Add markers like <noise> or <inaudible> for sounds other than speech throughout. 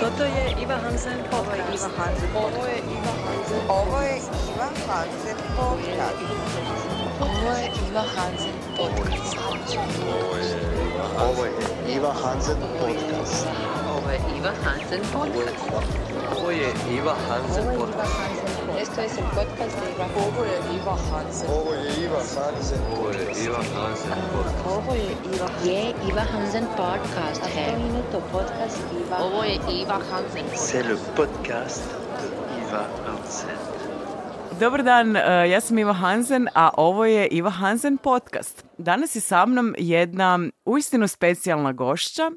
Toto je Iva Hansen podcast. Ovo je Iva Hansen. Ovo je Iva Hansen podcast. Ovo je Iva Hansen podcast. Ovo je Iva Hansen podcast. Ovo je Iva Hansen podcast. Ovo je Iva Hansen podcast. Podcast Iva. Ovo je Iva Hansen. Ovo je Iva Hansen. Ovo je Iva Hansen podcast. Ovo je Iva. Je Iva Hansen podcast है. तो podcast Iva. Ovo je Iva Hansen C'est le podcast de Iva Hansen. Dobar dan, e, ja sam Iva Hansen, a ovo je Iva Hansen podcast. Danas je sa mnom jedna uistinu specijalna gošća.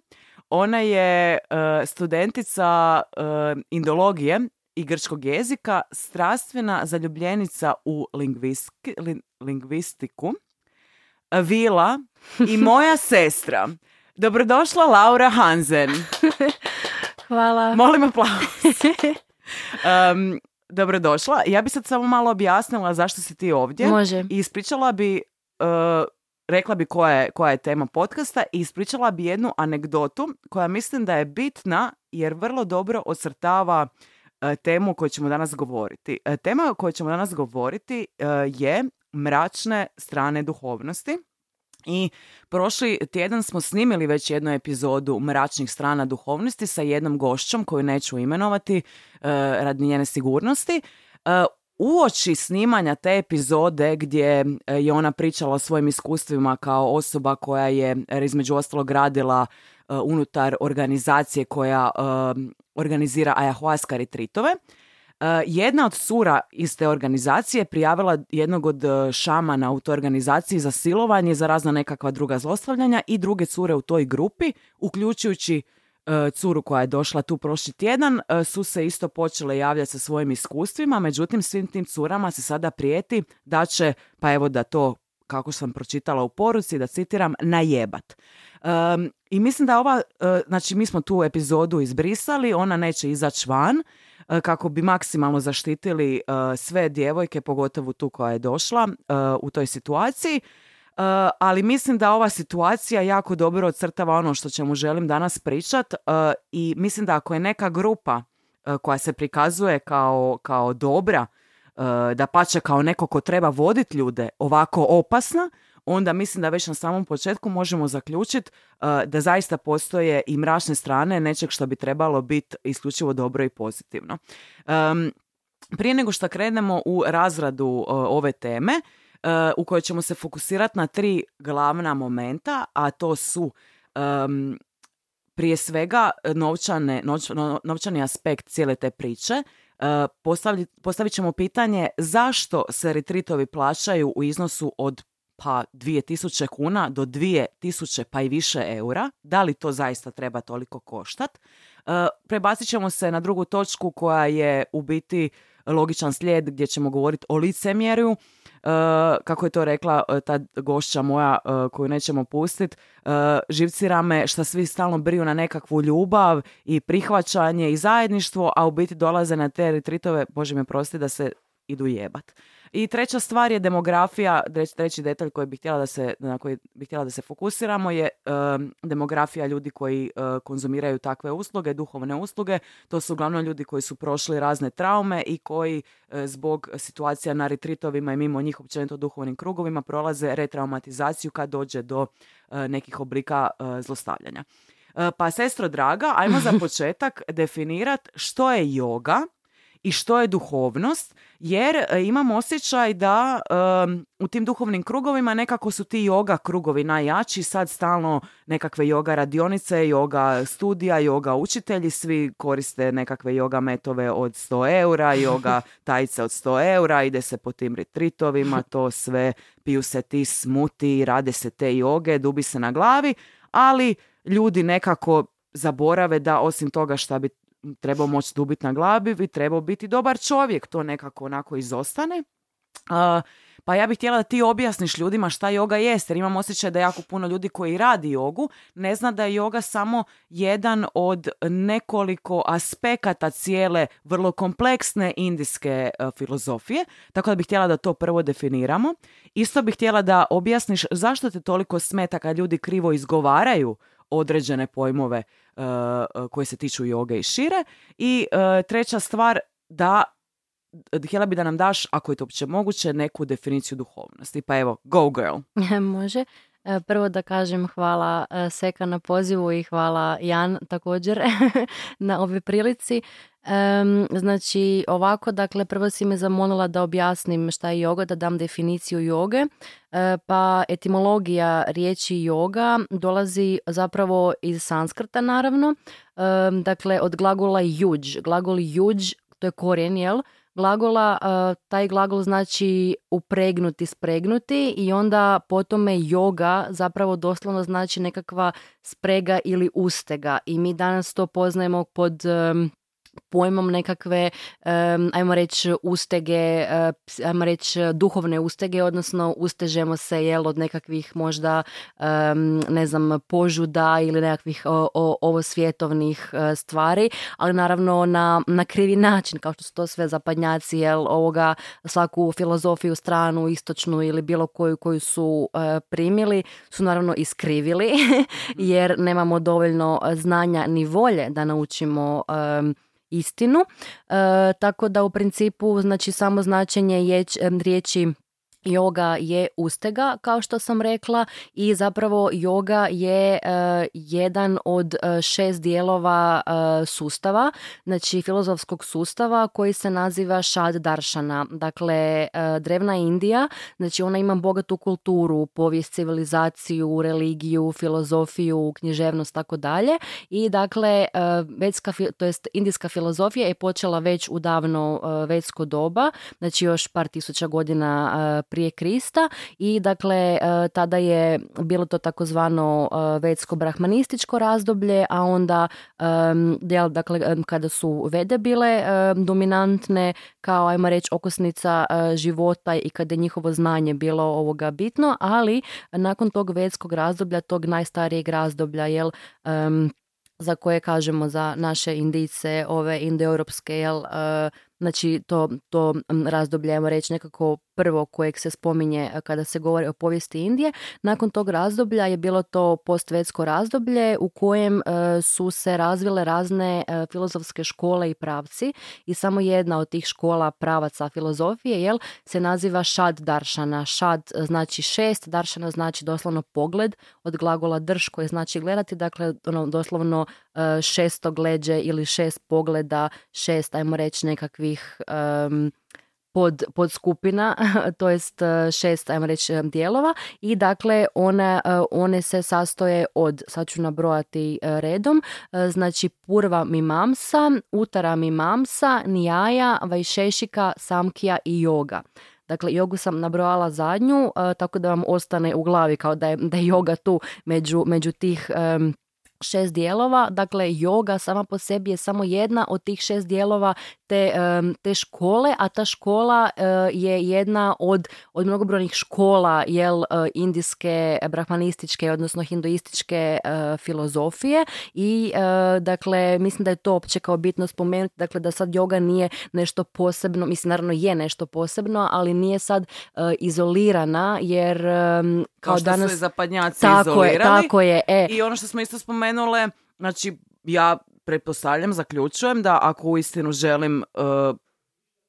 Ona je e, studentica e, indologije i grčkog jezika, strastvena zaljubljenica u lingviski- lin- lingvistiku, Vila i <laughs> moja sestra. Dobrodošla Laura Hansen. <laughs> Hvala. Molim aplauz. <laughs> Um, dobrodošla. Ja bi sad samo malo objasnila zašto si ti ovdje. Može. I ispričala bi, uh, rekla bi koja je, koja je tema podcasta i ispričala bi jednu anegdotu koja mislim da je bitna jer vrlo dobro ocrtava uh, temu o kojoj ćemo danas govoriti. Uh, tema o kojoj ćemo danas govoriti uh, je mračne strane duhovnosti. I prošli tjedan smo snimili već jednu epizodu mračnih strana duhovnosti sa jednom gošćom koju neću imenovati e, radi njene sigurnosti. E, uoči snimanja te epizode gdje e, je ona pričala o svojim iskustvima kao osoba koja je e, između ostalog radila e, unutar organizacije koja e, organizira ayahuasca retritove, E, Jedna od cura iz te organizacije je prijavila jednog od e, šamana u toj organizaciji za silovanje za razna nekakva druga zlostavljanja i druge cure u toj grupi, uključujući e, curu koja je došla tu prošli tjedan, su se isto počele javljati sa svojim iskustvima, međutim svim tim curama se sada prijeti da će, pa evo da to kako sam pročitala u poruci, da citiram, najebat. Um, I mislim da ova, e, znači mi smo tu epizodu izbrisali, ona neće izaći van, e, kako bi maksimalno zaštitili e, sve djevojke, pogotovo tu koja je došla u toj situaciji. Ali mislim da ova situacija jako dobro ocrtava ono što čemu želim danas pričat i mislim da ako je neka grupa koja se prikazuje kao, kao dobra, da pače kao neko ko treba voditi ljude ovako opasna, onda mislim da već na samom početku možemo zaključiti da zaista postoje i mračne strane nečeg što bi trebalo biti isključivo dobro i pozitivno. Prije nego što krenemo u razradu e, ove teme, u kojoj ćemo se fokusirati na tri glavna momenta, a to su em, prije svega novčane, noć- no- novčani aspekt cijele te priče, e, postavlji- postavit ćemo pitanje zašto se retritovi plaćaju u iznosu od pa 2000 kuna do 2000 pa i više eura. Da li to zaista treba toliko koštat? E, prebacit ćemo se na drugu točku koja je u biti logičan slijed gdje ćemo govoriti o licemjerju. E, kako je to rekla e, ta gošća moja e, koju nećemo pustit, e, živcira me šta svi stalno briju na nekakvu ljubav i prihvaćanje i zajedništvo, a u biti dolaze na te retritove, bože mi prosti da se idu jebat. I treća stvar je demografija, treć- treći detalj koji bih htjela da se, na koji bih htjela da se fokusiramo je em, demografija ljudi koji e, konzumiraju takve usluge, duhovne usluge. To su uglavnom ljudi koji su prošli razne traume i koji e, zbog situacija na retritovima i mimo njih općenito duhovnim krugovima prolaze retraumatizaciju kad dođe do e, nekih oblika e, zlostavljanja. E, Pa sestro draga, ajmo za <laughs> početak definirat što je yoga i što je duhovnost, jer e, imam osjećaj da em, u tim duhovnim krugovima nekako su ti yoga krugovi najjači, sad stalno nekakve yoga radionice, yoga studija, yoga učitelji, svi koriste nekakve yoga metove od 100 eura, yoga <laughs> tajce od 100 eura, ide se po tim retritovima, to sve, piju se ti smuti, rade se te joge, dubi se na glavi, ali ljudi nekako zaborave da osim toga šta bi trebao moći dubiti na glavi, bi trebao biti dobar čovjek, to nekako onako izostane. Pa ja bih htjela da ti objasniš ljudima šta joga jest, jer imam osjećaj da jako puno ljudi koji radi jogu ne zna da je joga samo jedan od nekoliko aspekata cijele vrlo kompleksne indijske e, filozofije, tako da bih htjela da to prvo definiramo. Isto bih htjela da objasniš zašto te toliko smeta kad ljudi krivo izgovaraju određene pojmove koje se tiču joge i šire. I treća stvar, da htjela bi da nam daš, ako je to uopće moguće, neku definiciju duhovnosti. Pa evo, go girl. <laughs> Može. E, prvo da kažem hvala e, Seka na pozivu i hvala Jan također <laughs> na ovoj prilici. znači ovako, dakle prvo si me zamolila da objasnim šta je yoga, da dam definiciju joge. E, pa etimologija riječi yoga dolazi zapravo iz sanskrta naravno. dakle od glagola juđ. Glagol juđ, to je korijen, jel? Glagola, taj glagol znači upregnuti, spregnuti i onda po tome yoga zapravo doslovno znači nekakva sprega ili ustega i mi danas to poznajemo pod pojmom nekakve, ajmo reći, ustege, ajmo reći, duhovne ustege, odnosno ustežemo se, jel, od nekakvih možda, ne znam, požuda ili nekakvih ovo svjetovnih e, stvari, ali naravno na, na krivi način, kao što su to sve zapadnjaci, jel, ovoga, svaku filozofiju stranu, istočnu ili bilo koju koju su e, primili, su naravno iskrivili, <laughs> jer nemamo dovoljno znanja ni volje da naučimo istinu. E, tako da u principu znači samo značenje riječi Yoga je ustega, kao što sam rekla, i zapravo yoga je uh, jedan od uh, šest dijelova uh, sustava, znači filozofskog sustava koji se naziva Shad Darshana. Dakle, drevna Indija, znači ona ima bogatu kulturu, povijest, civilizaciju, religiju, filozofiju, književnost, tako dalje. I dakle, vetska, to jest indijska filozofija je počela već u davno vetsko doba, znači još par tisuća godina Krista i dakle e, tada je bilo to takozvano e, vetsko brahmanističko razdoblje, a onda dakle kada su vede bile dominantne kao ajmo reći okosnica e, života i kada je njihovo znanje bilo ovoga bitno, ali nakon tog vetskog razdoblja, tog najstarijeg razdoblja, jel za koje kažemo za naše indice, ove indoeuropske, jel, znači to, to razdoblje, ajmo reći nekako prvo kojeg se spominje e, kada se govori o povijesti Indije. Nakon tog razdoblja je bilo to postvetsko razdoblje u kojem e, su se razvile razne e, filozofske škole i pravci i samo jedna od tih škola pravaca filozofije jel, se naziva Šad Daršana. Šad znači šest, Daršana znači doslovno pogled od glagola drž koji znači gledati, dakle ono, doslovno šesto gleđe ili šest pogleda, šest ajmo reći nekakvih pod, pod skupina, <laughs> to jest e, šest, ajmo reći, e, dijelova i dakle one, e, one se sastoje od, sad ću nabrojati redom, znači purva mimamsa, utara mimamsa, nijaja, vajšešika, samkija i yoga. Dakle, jogu sam nabrojala zadnju, tako da vam ostane u glavi kao da je, da je yoga tu među, među tih šest dijelova, dakle yoga sama po sebi je samo jedna od tih šest dijelova te, te škole, a ta škola e, je jedna od, od mnogobrojnih škola jel, e, indijske, brahmanističke, odnosno hinduističke e, filozofije i dakle mislim da je to opće kao bitno spomenuti, dakle da sad yoga nije nešto posebno, mislim naravno je nešto posebno, ali nije sad izolirana jer kao, kao što danas... su zapadnjaci tako izolirali. Je, tako je, e. I ono što smo isto spomenule, znači ja pretpostavljam, zaključujem da ako uistinu želim uh,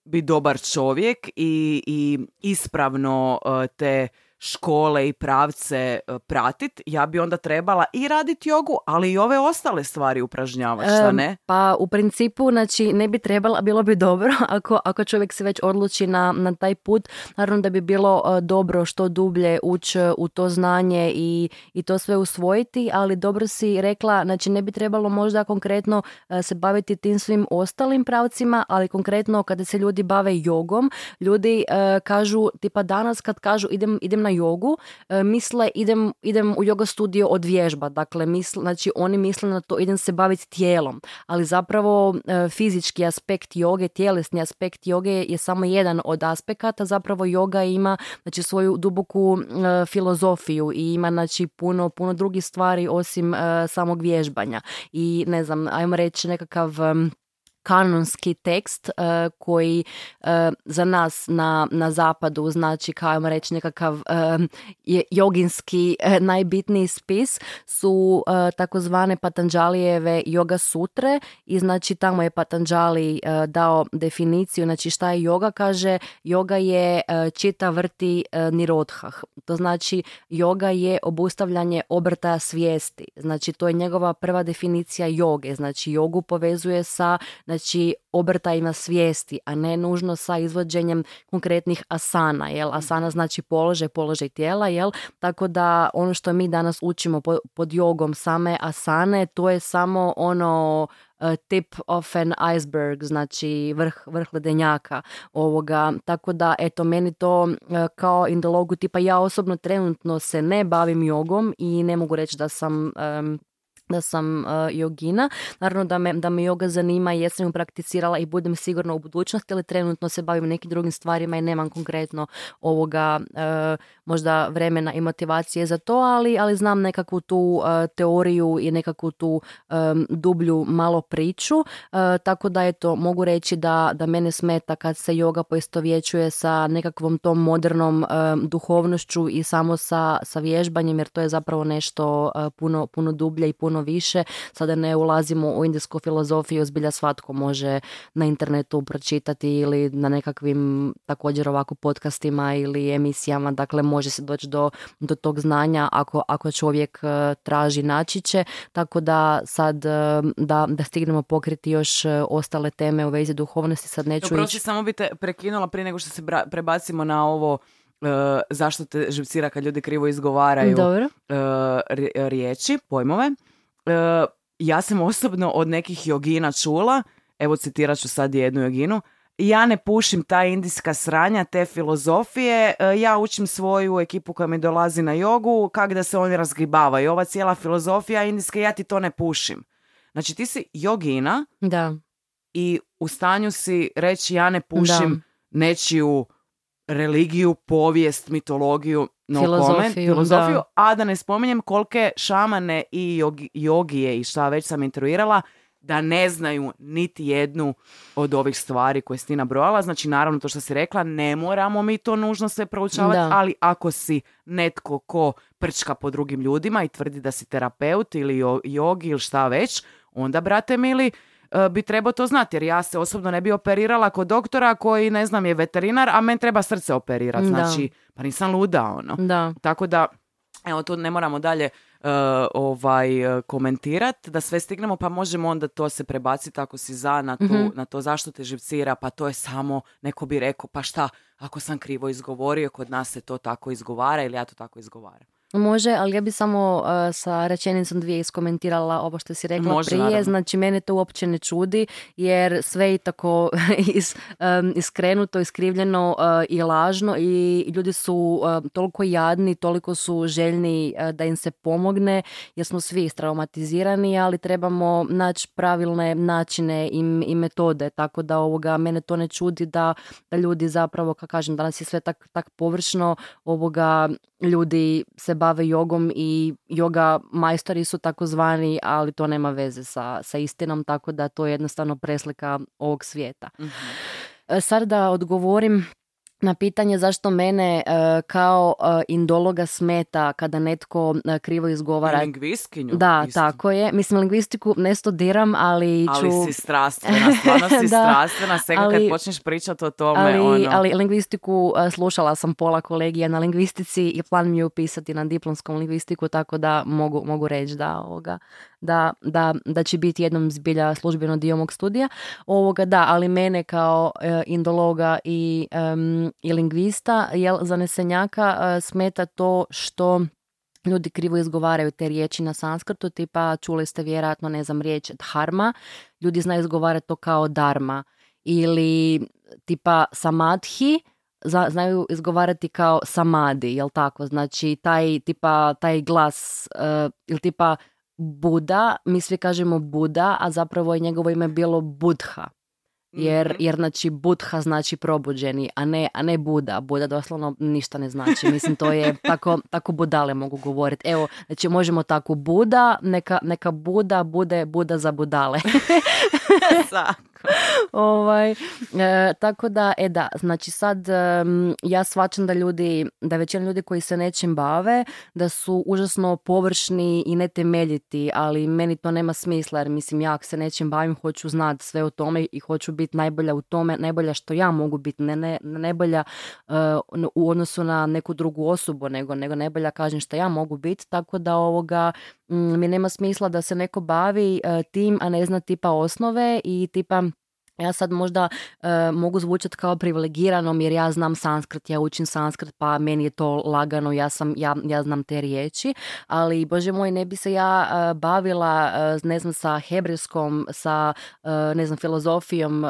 biti dobar čovjek i, i ispravno uh, te škole i pravce e, pratit, ja bi onda trebala i raditi jogu, ali i ove ostale stvari upražnjavati, šta ne? pa u principu, znači, ne bi trebala, bilo bi dobro <laughs> ako, ako čovjek se već odluči na, na taj put, naravno da bi bilo e, dobro što dublje ući u to znanje i, i to sve usvojiti, ali dobro si rekla, znači ne bi trebalo možda konkretno e, se baviti tim svim ostalim pravcima, ali konkretno kada se ljudi bave jogom, ljudi kažu, tipa danas kad kažu idem, idem na jogu, e, misle idem, idem u yoga studio od vježba. Dakle, misle, znači oni misle na to idem se baviti tijelom. Ali zapravo e, fizički aspekt joge, tjelesni aspekt joge je samo jedan od aspekata. Zapravo yoga ima znači, svoju duboku e, filozofiju i ima znači, puno, puno drugih stvari osim samog vježbanja. I ne znam, ajmo reći nekakav kanonski tekst uh, koji uh, za nas na, na zapadu znači kao reći nekakav uh, joginski najbitniji spis su takozvane Patanđalijeve yoga sutre i znači tamo je Patanđali dao definiciju znači šta je yoga kaže yoga je čita vrti nirodhah. To znači yoga je obustavljanje obrtaja svijesti. Znači to je njegova prva definicija joge znači jogu povezuje sa znači obrtajima svijesti, a ne nužno sa izvođenjem konkretnih asana, jel? Asana znači položaj, položaj tijela, jel? Tako da ono što mi danas učimo pod jogom same asane, to je samo ono e, tip of an iceberg, znači vrh, vrh ledenjaka ovoga. Tako da, eto, meni to e, kao indologu tipa ja osobno trenutno se ne bavim jogom i ne mogu reći da sam da sam uh, jogina. Naravno da me, da me joga zanima i jesam ju prakticirala i budem sigurno u budućnosti, ali trenutno se bavim nekim drugim stvarima i nemam konkretno ovoga uh, možda vremena i motivacije za to, ali, ali znam nekakvu tu uh, teoriju i nekakvu tu um, dublju malo priču, tako da eto mogu reći da, da mene smeta kad se joga poistovjećuje sa nekakvom tom modernom duhovnošću i samo sa, sa vježbanjem jer to je zapravo nešto puno, puno dublje i puno više. Sada ne ulazimo u indijsku filozofiju, zbilja svatko može na internetu pročitati ili na nekakvim također ovako podcastima ili emisijama, dakle može se doći do, do tog znanja ako, ako čovjek e, traži načiće, tako da sad e, da, da stignemo pokriti još e, ostale teme u vezi duhovnosti, sad neću ići. samo bi te prekinula prije nego što se prebacimo na ovo zašto te živcira kad ljudi krivo izgovaraju Dobro. riječi, pojmove. E, ja sam osobno od nekih jogina čula, evo citirat ću sad jednu joginu, ja ne pušim ta indijska sranja, te filozofije, e, ja učim svoju ekipu koja mi dolazi na jogu, kak da se oni razgribavaju. Ova cijela filozofija indijska, ja ti to ne pušim. Znači ti si jogina da. i u stanju si reći ja ne pušim nečiju religiju, povijest, mitologiju, no filozofiju, filozofiju a da ne spominjem kolike šamane i jogije i šta već sam intruirala, da ne znaju niti jednu od ovih stvari koje si ti nabrojala. Znači, naravno, to što si rekla, ne moramo mi to nužno sve proučavati, ali ako si netko ko prčka po drugim ljudima i tvrdi da si terapeut ili jogi ili šta već, onda, brate mili, bi trebao to znati jer ja se osobno ne bi operirala kod doktora koji ne znam je veterinar, a meni treba srce operirati. Znači, pa nisam luda ono. Da. Tako da, evo tu ne moramo dalje uh, ovaj uh, komentirati da sve stignemo pa možemo onda to se prebaciti ako si za na to, mhm. na to zašto te živcira pa to je samo neko bi rekao pa šta ako sam krivo izgovorio kod nas se to tako izgovara ili ja to tako izgovaram. Može, ali ja bi samo uh, sa rečenicom dvije iskomentirala ovo što si rekla Može, prije. Znači, mene to uopće ne čudi, jer sve je tako <laughs> is, um, iskrenuto, iskrivljeno uh, i lažno i ljudi su uh, toliko jadni, toliko su željni da im se pomogne, jer smo svi traumatizirani, ali trebamo naći pravilne načine i, i metode, tako da ovoga, mene to ne čudi da, da ljudi zapravo, kako kažem, danas je sve tak, tak površno, ovoga, ljudi se bave jogom i yoga majstori su takozvani, ali to nema veze sa, sa istinom, tako da to je jednostavno preslika ovog svijeta. mm Sad da odgovorim na pitanje zašto mene e, kao e, indologa smeta kada netko uh, krivo izgovara. Lingvistkinju. Da, tako je. Mislim, lingvistiku ne studiram, ali ću... Ali si strastvena, stvarno si <laughs> strastvena. Svega ali, kad počneš pričati o tome, ali, ono... Ali lingvistiku slušala sam pola kolegija na lingvistici i plan mi je upisati na diplomskom lingvistiku, tako da mogu, mogu reći da ovoga da, da, da će biti jednom zbilja službeno dio mog studija. Ovoga da, ali mene kao e, indologa i, i lingvista, jel, zanesenjaka e, smeta to što ljudi krivo izgovaraju te riječi na sanskrtu, tipa čuli ste vjerojatno, ne znam, riječ dharma, ljudi znaju izgovarati to kao dharma ili tipa samadhi, znaju izgovarati kao samadi, jel tako? Znači taj tipa, taj glas, uh, ili tipa Buda, mi svi kažemo Buda, a zapravo je njegovo ime bilo Budha. Jer, Mhm. jer znači Budha znači probuđeni, a ne, a ne Buda. Buda doslovno ništa ne znači. Mislim, to je <laughs> tako, tako budale mogu govoriti. Evo, znači možemo tako Buda, neka, neka Buda bude Buda za budale. <laughs> <laughs> Ovaj, e, tako da, e da, znači sad em, ja shvaćam da ljudi, da većina ljudi koji se nečim bave, da su užasno površni i netemeljiti, ali meni to nema smisla jer mislim ja ako se nečim bavim hoću znati sve o tome i hoću biti najbolja u tome, najbolja što ja mogu biti, ne, ne, najbolja e, u odnosu na neku drugu osobu, nego, nego najbolja kažem što ja mogu biti, tako da ovoga mi nema smisla da se neko bavi e, tim, a ne zna tipa osnove i tipa ja sad možda e, mogu zvučati kao privilegiranom jer ja znam sanskrit, ja učim sanskrit pa meni je to lagano, ja, sam, ja, ja znam te riječi, ali bože moj ne bi se ja e, bavila e, ne znam sa hebrejskom, sa e, ne znam filozofijom e,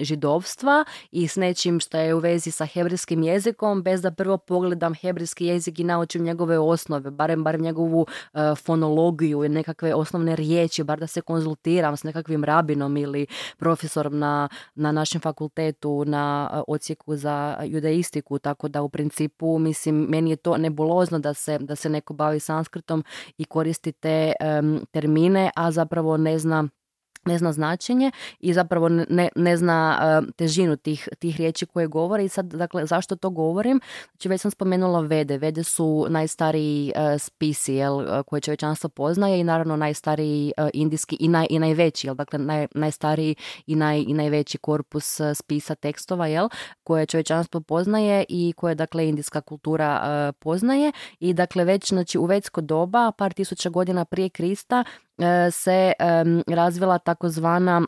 židovstva i s nečim što je u vezi sa hebrejskim jezikom bez da prvo pogledam hebrejski jezik i naučim njegove osnove, barem, barem njegovu e, fonologiju i nekakve osnovne riječi, bar da se konzultiram s nekakvim rabinom ili profesorom na, na našem fakultetu na e, odsjeku za judaistiku, tako da u principu mislim meni je to nebulozno da se, da se neko bavi sanskritom i koristi te em, termine, a zapravo ne zna ne zna značenje i zapravo ne, ne zna e, težinu tih, tih riječi koje govore i sad, dakle, zašto to govorim? Znači, već sam spomenula Vede. Vede su najstariji e, spisi, jel, e, koje čovječanstvo poznaje i naravno najstariji indijski i, naj, i najveći, jel, dakle, naj, najstariji i, naj, i najveći korpus spisa tekstova, jel, koje čovječanstvo poznaje i koje, dakle, indijska kultura poznaje i, dakle, već, znači, u vedsko doba, par tisuća godina prije Krista, se em, razvila takozvana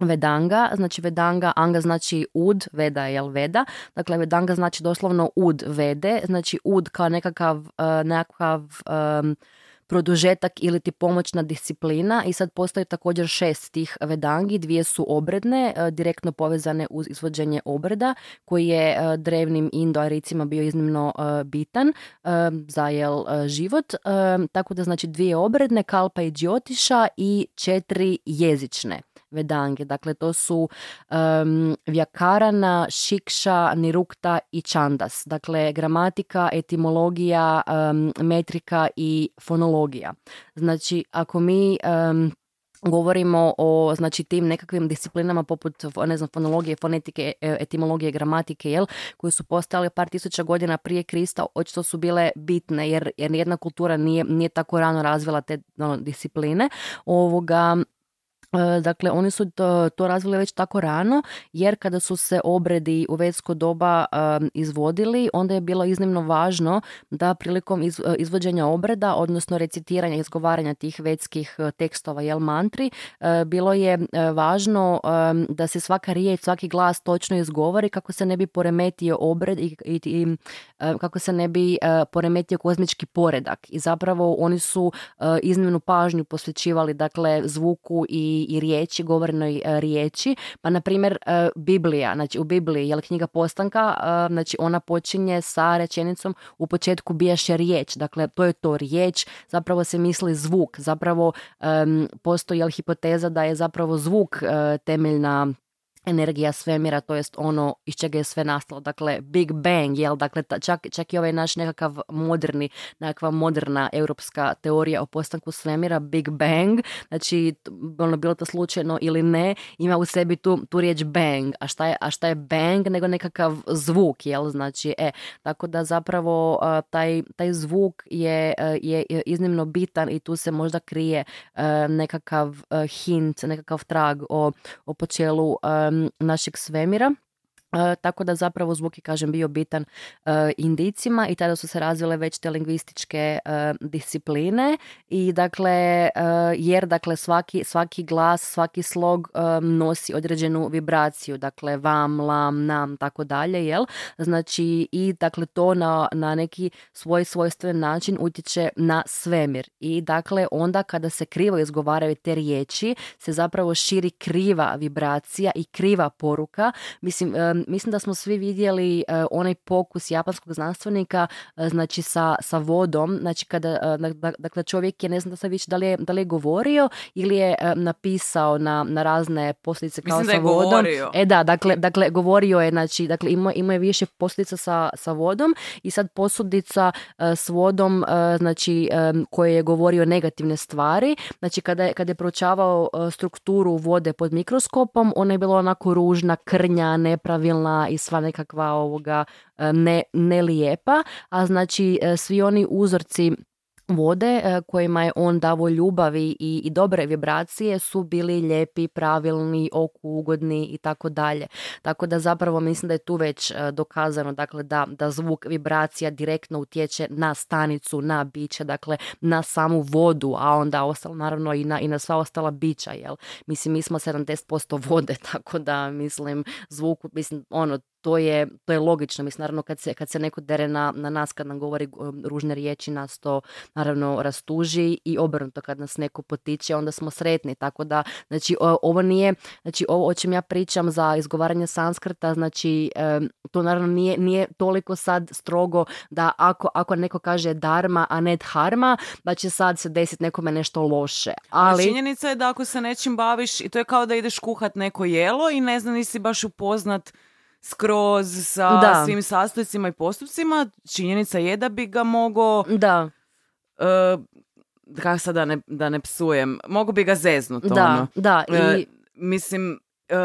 Vedanga, znači Vedanga, Anga znači ud, Veda je jel Veda, dakle Vedanga znači doslovno ud Vede, znači ud kao nekakav, e, nekakav em, produžetak ili ti pomoćna disciplina i sad postoji također šest tih vedangi, dvije su obredne, e, direktno povezane uz izvođenje obreda koji je e, drevnim indoaricima bio iznimno e, bitan za jel, život, tako da znači dvije obredne, kalpa i džiotiša i četiri jezične vedange. Dakle, to su um, vjakarana, šikša, nirukta i čandas. Dakle, gramatika, etimologija, em, metrika i fonologija. Znači, ako mi em, govorimo o znači tim nekakvim disciplinama poput ne znam fonologije, fonetike, e, etimologije, gramatike, jel, koje su postojale par tisuća godina prije Krista, očito su bile bitne jer jer nijedna kultura nije nije tako rano razvila te ono, discipline. Ovoga Dakle, oni su to, to razvili već tako rano, jer kada su se obredi u vedsko doba um, izvodili, onda je bilo iznimno važno da prilikom iz- e, izvođenja obreda, odnosno recitiranja, izgovaranja tih vedskih e, tekstova, jel mantri, e, bilo je e, važno um, da se svaka riječ, svaki glas točno izgovori kako se ne bi poremetio obred i, i, i, e, kako se ne bi e, poremetio kozmički poredak. I zapravo oni su e, iznimnu pažnju posvećivali dakle zvuku i, i riječi, govorenoj e, riječi. Pa na primjer e, Biblija, znači u Bibliji je knjiga postanka, e, znači ona počinje sa rečenicom u početku bijaše riječ. Dakle, to je to riječ, zapravo se misli zvuk, zapravo postoji jel, hipoteza da je zapravo zvuk temeljna energija svemira, to jest ono iz čega je sve nastalo, dakle Big Bang, jel, dakle ta- čak, čak i ovaj naš nekakav moderni, nekakva moderna europska teorija o postanku svemira, Big Bang, znači ono bilo to slučajno ili ne, ima u sebi tu, tu riječ bang, a šta je, a šta je bang? Nego nekakav zvuk, jel, znači, e, tako da zapravo taj, taj zvuk je, a, je, je iznimno bitan i tu se možda krije a, nekakav a, hint, nekakav trag o, o počelu našeg svemira. E, tako da zapravo zvuk je, kažem, bio bitan e, indicima i tada su se razvile već te lingvističke e, discipline i dakle, jer dakle svaki, svaki glas, svaki slog nosi određenu vibraciju, dakle vam, lam, nam, tako dalje, jel? Znači i dakle to na, na neki svoj svojstven način utječe na svemir i dakle onda kada se krivo izgovaraju te riječi se zapravo širi kriva vibracija i kriva poruka. Mislim, mislim da smo svi vidjeli e, onaj pokus japanskog znanstvenika e, znači sa, sa vodom, znači kada e, dakle čovjek je ne znam da sad više da li je, da li je govorio ili je napisao na, na razne posljedice kao mislim sa vodom. Govorio. E da, dakle, dakle govorio je, znači, dakle ima, ima je više posljedica sa, sa vodom i sad posudica s vodom, znači koje je govorio negativne stvari, znači kada je, kada je proučavao strukturu vode pod mikroskopom, ona je bila onako ružna, krnja, nepravilna i sva nekakva ovoga ne, nelijepa, a znači e, svi oni uzorci vode e, kojima je on davo ljubavi i, i dobre vibracije su bili lijepi, pravilni, oku ugodni i tako dalje. Tako da zapravo mislim da je tu već e, dokazano dakle da, da zvuk vibracija direktno utječe na stanicu, na biće, dakle na samu vodu, a onda ostalo naravno i na, i na sva ostala bića, jel? Mislim, mi smo 70% vode, <laughs> tako da mislim zvuk, mislim, ono, to je, to je logično. Mislim, naravno, kad se, kad se neko dere na, na nas, kad nam govori um, ružne riječi, nas to naravno rastuži i obrnuto kad nas neko potiče, onda smo sretni. Tako da, znači, ovo nije, znači, ovo o čem ja pričam za izgovaranje sanskrta, znači, to naravno nije, nije toliko sad strogo da ako, ako neko kaže dharma, a ne dharma, da će sad se desiti nekome nešto loše. Ali... Činjenica je da ako se nečim baviš, i to je kao da ideš kuhat neko jelo i ne znam, nisi baš upoznat skroz sa da. svim sastojcima i postupcima, činjenica je da bi ga mogo... Da. Uh, kako sad da ne, da ne psujem, mogu bi ga zeznut. Da, ono. da. I... Uh, mislim, uh,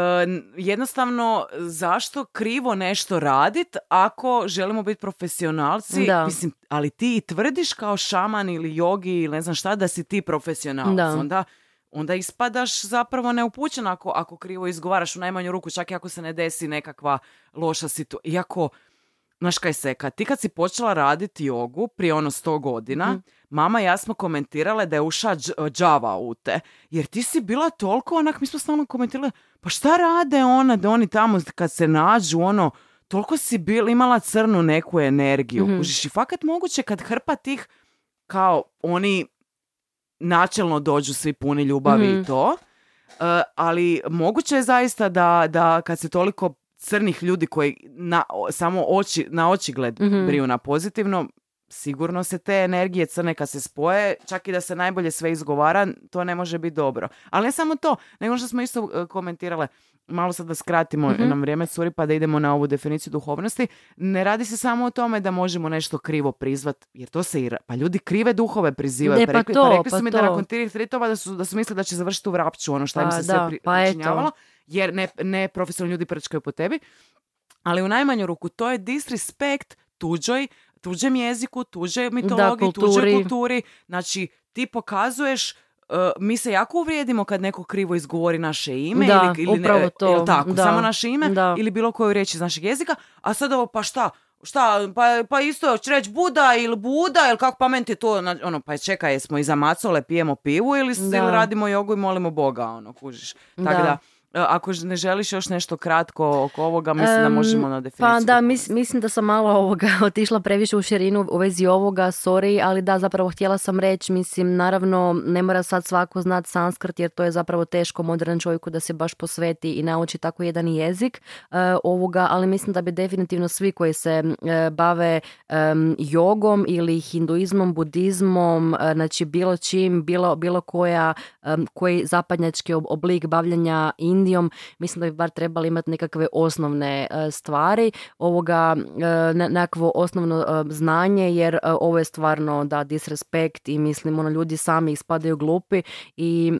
jednostavno, zašto krivo nešto radit ako želimo biti profesionalci? Da. Mislim, ali ti tvrdiš kao šaman ili jogi ili ne znam šta da si ti profesionalac. Da. Onda onda ispadaš zapravo neupućen ako, ako krivo izgovaraš u najmanju ruku, čak i ako se ne desi nekakva loša situacija. Iako, znaš kaj se, kad ti kad si počela raditi jogu prije ono sto godina, mhm. mama i ja smo komentirale da je uša džava u te. Jer ti si bila toliko, onak, mi smo stalno komentirale, pa šta rade ona, da oni tamo kad se nađu, ono, toliko si bila, imala crnu neku energiju. mm i fakat moguće kad hrpa tih kao oni načelno dođu svi puni ljubavi i mhm. to. Uh, ali moguće je zaista da, da kad se toliko crnih ljudi koji na, samo oči, na očigled mm briju na pozitivno, sigurno se te energije crne kad se spoje, čak i da se najbolje sve izgovara, to ne može biti dobro. Ali ne samo to, nego što smo isto uh, komentirale, malo sad da skratimo mm nam vrijeme curi pa da idemo na ovu definiciju duhovnosti, ne radi se samo o tome da možemo nešto krivo prizvat, jer to se i, pa ljudi krive duhove prizivaju. pa, rekli, to, pa rekli su pa mi da nakon tih ritova da su, da su mislili da će završiti u vrapću, ono što im se sve pri, pa jer ne, ne profesionalni ljudi prčkaju po tebi. Ali u najmanju ruku to je disrespekt tuđoj, tuđem jeziku, tuđoj mitologiji, tuđoj kulturi. Znači, ti pokazuješ Uh, mi se jako uvrijedimo kad neko krivo izgovori naše ime da, ili, ili upravo to. tako, da. samo naše ime ili bilo koju riječ iz našeg jezika, a sad ovo pa šta, šta, pa, pa isto će reći Buda ili Buda ili kako pamet je to, ono, pa čekaj, jesmo iza macole, pijemo pivu ili, ili radimo jogu i molimo Boga, ono, kužiš. Tako da E, ako ne želiš još nešto kratko oko ovoga, mislim da možemo na definiciju. Pa da, mislim da sam malo ovoga <laughs> otišla previše u širinu u vezi ovoga, sorry, ali da, zapravo htjela sam reći, mislim, naravno ne mora sad svako znat sanskrt jer to je zapravo teško modern čovjeku da se baš posveti i nauči tako jedan jezik uh, ovoga, ali mislim da bi definitivno svi koji se uh, bave um, jogom ili hinduizmom, budizmom, znači bilo čim, bilo, bilo koja, koji zapadnjački oblik bavljanja Indije Indijom, mislim da bi bar trebali imati nekakve osnovne e, stvari, ovoga e, nekakvo osnovno e, znanje jer ovo je stvarno da disrespekt i mislim ono ljudi sami ispadaju glupi i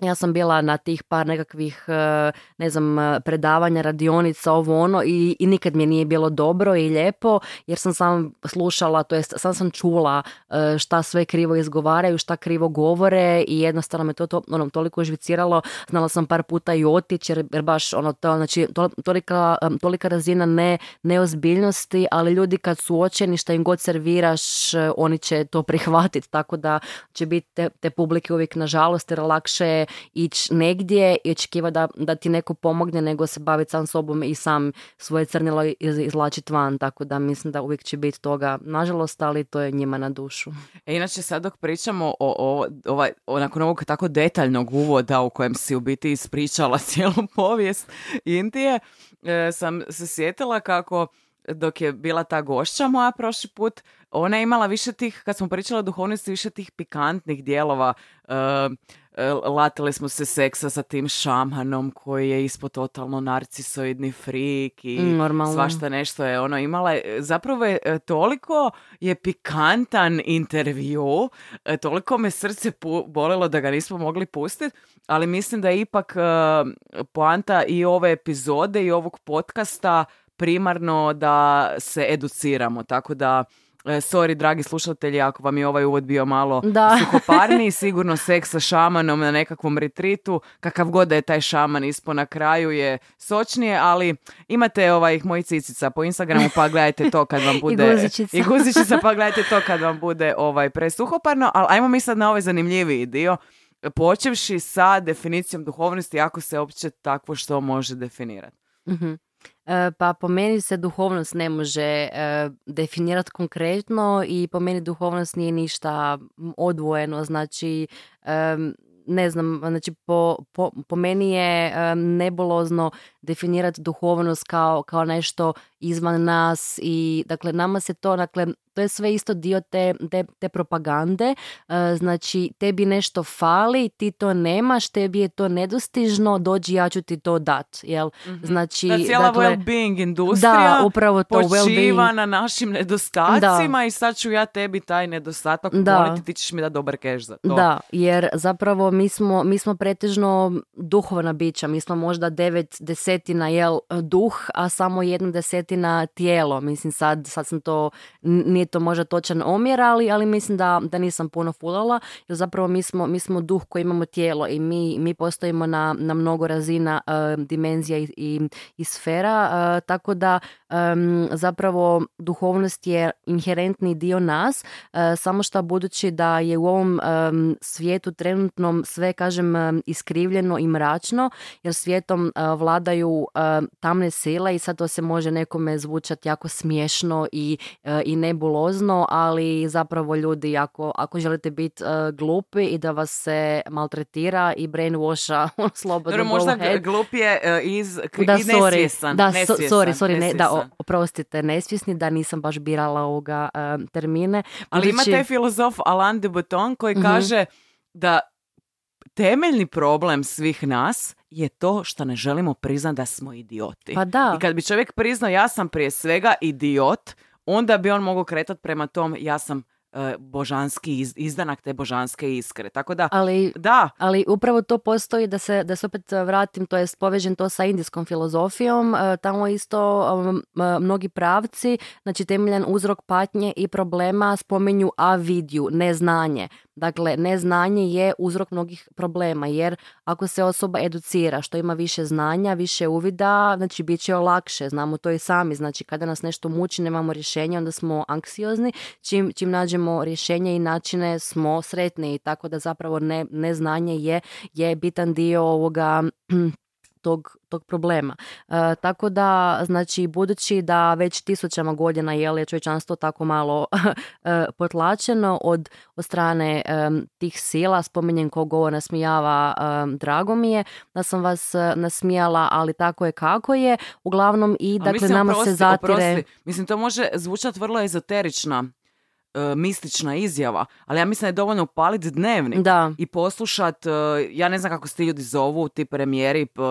ja sam bila na tih par nekakvih, e, ne znam, e, predavanja, radionica, ovo ono i, i nikad mi nije bilo dobro i lijepo jer sam sam slušala, to jest sam sam čula e, šta sve krivo izgovaraju, šta krivo govore i jednostavno me to, to ono, toliko žviciralo. Znala sam par puta i otići jer, baš ono, to, znači, tolika, tolika razina ne, neozbiljnosti, ali ljudi kad su očeni šta im god serviraš, oni će to <laughs> prihvatiti, tako da će biti te, te publike uvijek nažalost jer lakše ići negdje i očekivati da, da ti neko pomogne nego se baviti sam sobom i sam svoje crnilo iz, izlačiti van, tako da mislim da uvijek će biti toga, nažalost, ali to je njima na dušu. E, inače, sad dok pričamo o, o, ovaj, o nakon ovog tako detaljnog uvoda u kojem si u biti ispričala <laughs> cijelu povijest Indije, e, sam se sjetila kako dok je bila ta gošća moja prošli put, ona je imala više tih, kad smo pričali o duhovnosti, više tih pikantnih dijelova. E, latili smo se seksa sa tim šamanom koji je ispod totalno narcisoidni frik i Mm, normalno. svašta nešto je ono imala. je- Zapravo je e, toliko je pikantan intervju, toliko me srce pu- bolilo da ga nismo mogli pustiti, ali mislim da je ipak poanta i ove epizode i ovog podcasta primarno da se educiramo, tako da sorry dragi slušatelji ako vam je ovaj uvod bio malo Da. <laughs> suhoparniji, sigurno seks sa šamanom na nekakvom retritu, kakav god da je taj šaman ispo na kraju je sočnije, ali imate ovaj moj cicica po Instagramu pa gledajte to kad vam <laughs> bude guzičica. i guzičica pa gledajte to kad vam bude ovaj presuhoparno, ali ajmo mi sad na ovaj zanimljiviji dio počevši sa definicijom duhovnosti ako se uopće takvo što može definirati. Mhm. E, Pa po meni se duhovnost ne može e, definirati konkretno i po meni duhovnost nije ništa odvojeno, znači ne znam, znači po, po, po meni je em, nebulozno definirati duhovnost kao, kao nešto izvan nas i dakle nama se to, dakle to je sve isto dio te, te, te propagande, E, znači tebi nešto fali, ti to nemaš, tebi je to nedostižno, dođi ja ću ti to dat, jel? Znači, Da cijela dakle, well-being industrija da, upravo to počiva well-being. na našim nedostacima i sad ću ja tebi taj nedostatak Da. ukloniti, ti ćeš mi da dobar keš za to. Da, jer zapravo mi smo, mi smo pretežno duhovna bića, mi smo možda devet desetina jel duh, a samo jedna desetina tijelo. Mislim sad, sad sam to, nije to možda točan omjer, ali, ali mislim da, da nisam puno fulala, jer zapravo mi smo, mi smo duh koji imamo tijelo i mi, mi postojimo na, na mnogo razina e, dimenzija i, i, i sfera, e, tako da em, zapravo duhovnost je inherentni dio nas, e, samo što budući da je u ovom em, svijetu trenutnom sve, kažem, em, iskrivljeno i mračno, jer svijetom e, vladaju e, tamne sile i sad to se može nekome zvučati jako smiješno i, i nebulozno, ali zapravo ljudi, ako, ako želite biti glupi i da vas se maltretira i brainwasha, <laughs> ono, slobodno Dobro, možda ahead. glupije e, iz Da, i sorry, nesvjestan. da, nesvjestan, sorry, sorry, ne, da. Oprostite, nesvjesni, da nisam baš birala ovoga em, termine. Ali ima taj filozof Alain de Botton koji Mhm. kaže da temeljni problem svih nas je to što ne želimo priznati da smo idioti. Pa da. I kad bi čovjek priznao ja sam prije svega idiot, onda bi on mogao kretati prema tom ja sam e, božanski iz- izdanak te božanske iskre. Tako da, Ali da, Ali upravo to postoji da se, da se opet vratim, to jest povežem to sa indijskom filozofijom, e, tamo isto um, mnogi pravci, znači temeljan uzrok patnje i problema spomenju avidju, neznanje. Dakle, neznanje je uzrok mnogih problema, jer ako se osoba educira, što ima više znanja, više uvida, znači bit će lakše, znamo to i sami, znači kada nas nešto muči, nemamo rješenja, onda smo anksiozni, čim, čim nađemo rješenje i načine smo sretni, tako da zapravo ne, neznanje je, je bitan dio ovoga tog, tog problema. E, tako da, znači, budući da već tisućama godina je čovječanstvo tako malo <laughs> e, potlačeno od, od strane em, tih sila, spominjem ko govor nasmijava, drago mi je da sam vas e, nasmijala, ali tako je kako je. Uglavnom i, dakle, mislim, nama se oprosti, zatire... oprosti. Mislim, to može zvučati vrlo ezoterična, e, mistična izjava, ali ja mislim da je dovoljno upaliti dnevnik Da. i poslušat, e, ja ne znam kako se ti ljudi zovu, ti premijeri, p-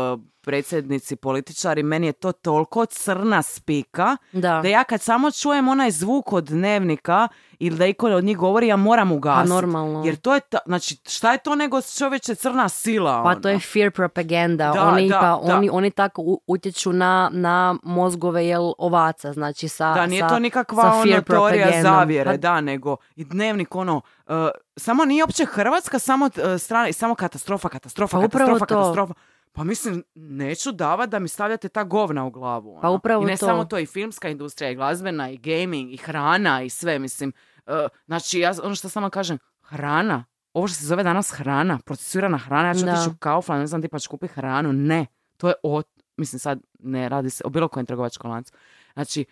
predsjednici, političari, meni je to toliko crna spika, Da. da ja kad samo čujem onaj zvuk od dnevnika ili da iko od njih govori, ja moram ugasiti. Pa normalno. Jer to je, ta, znači, šta je to nego čovječe crna sila? Pa ono? to je fear propaganda. Da, oni, da, pa, da. oni, oni tako utječu na, na mozgove jel, ovaca, znači sa Da, nije sa- to nikakva sa ono teorija propagandom. zavjere, Pa da, nego i dnevnik ono, uh, samo nije opće Hrvatska, samo uh, strana, samo katastrofa, katastrofa, Pa katastrofa, to. katastrofa. Pa mislim, neću davat da mi stavljate ta govna u glavu. ono. Pa upravo I ne to. samo to, i filmska industrija, i glazbena, i gaming, i hrana, i sve, mislim. Uh, znači, ja ono što samo kažem, hrana, ovo što se zove danas hrana, procesirana hrana, ja ću otići u Kaufland, ne znam ti pa ću kupiti hranu. Ne, to je o, mislim sad ne radi se o bilo kojem trgovačkom lancu. Znači,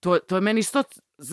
to, to je meni isto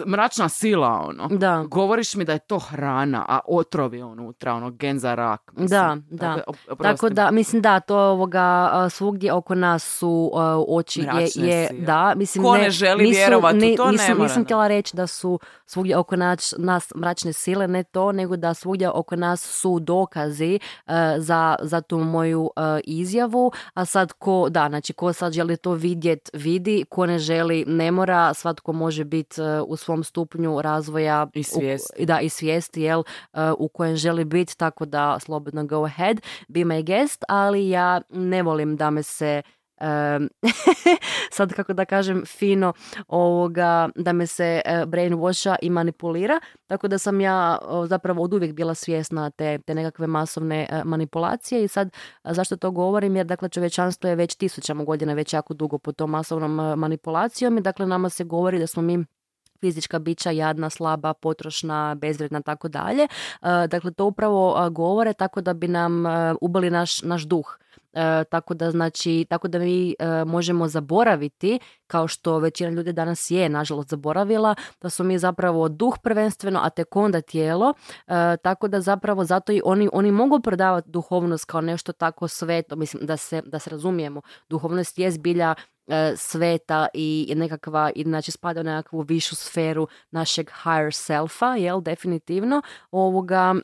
mračna sila, ono. Da. Govoriš mi da je to hrana, a otrov je unutra, ono, gen za rak. Mislim. Da, da. Tako, Tako da, mislim da, to ovoga, svugdje oko nas su a, oči je, Mračne je sile. da, mislim Ko ne želi nisu, vjerovat u ni- to, ne nisam, mora, nisam htjela reći da su svugdje oko nas, nas mračne sile, ne to, nego da svugdje oko nas su dokazi a, za, za tu moju a, izjavu, a sad ko, da, znači ko sad želi to vidjet, vidi, ko ne želi, ne mora, svatko može biti u svom stupnju razvoja I u- svijesti. da, i svijesti, jel, uh, u kojem želi biti, tako da slobodno go ahead, be my guest, ali ja ne volim da me se um, <laughs> sad kako da kažem fino ovoga, da me se uh, brainwasha i manipulira, tako da sam ja zapravo od uvijek bila svjesna te, te nekakve masovne e, manipulacije i sad zašto to govorim jer dakle čovječanstvo je već tisućama godina već jako dugo pod tom masovnom manipulacijom i dakle nama se govori da smo mi fizička bića jadna, slaba, potrošna, bezvredna, tako dalje. E, Dakle, to upravo e, govore tako da bi nam e, ubili naš, naš duh. Tako da znači, tako da mi možemo zaboraviti, kao što većina ljudi danas je, nažalost, zaboravila, da su mi zapravo duh prvenstveno, a tek onda tijelo. Tako da zapravo zato i oni, oni mogu prodavati duhovnost kao nešto tako sveto, mislim da se, da se razumijemo. Duhovnost je zbilja sveta i nekakva, i znači spada u nekakvu višu sferu našeg higher selfa, jel, definitivno, ovoga,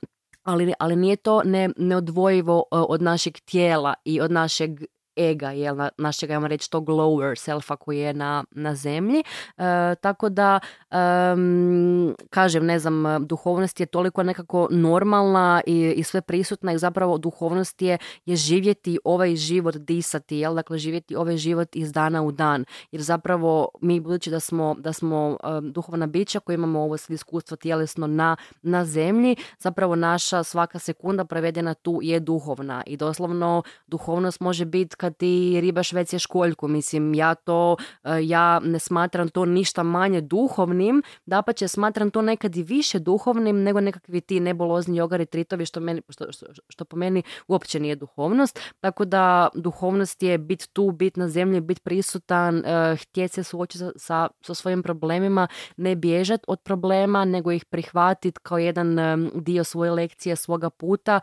ali, ali nije to ne, neodvojivo e, od našeg tijela i od našeg ega, jel, na, našeg, ajmo reći, tog lower selfa koji je na, na zemlji. E, tako da, em, kažem, ne znam, duhovnost je toliko nekako normalna i, i sve prisutna i zapravo duhovnost je, je živjeti ovaj život, disati, jel, dakle živjeti ovaj život iz dana u dan. Jer zapravo mi, budući da smo, da smo em, duhovna bića koji imamo ovo sve iskustvo tjelesno na, na zemlji, zapravo naša svaka sekunda prevedena tu je duhovna i doslovno duhovnost može biti kad ti ribaš već je školjku, mislim ja to, e, ja ne smatram to ništa manje duhovnim, dapače smatram to nekad i više duhovnim nego nekakvi ti nebulozni jogari tritovi što, meni, što, što, što po meni uopće nije duhovnost, tako da duhovnost je bit tu, bit na zemlji, bit prisutan, uh, htjeti se suočiti sa, sa, sa svojim problemima, ne bježat od problema, nego ih prihvatiti kao jedan em, dio svoje lekcije, svoga puta,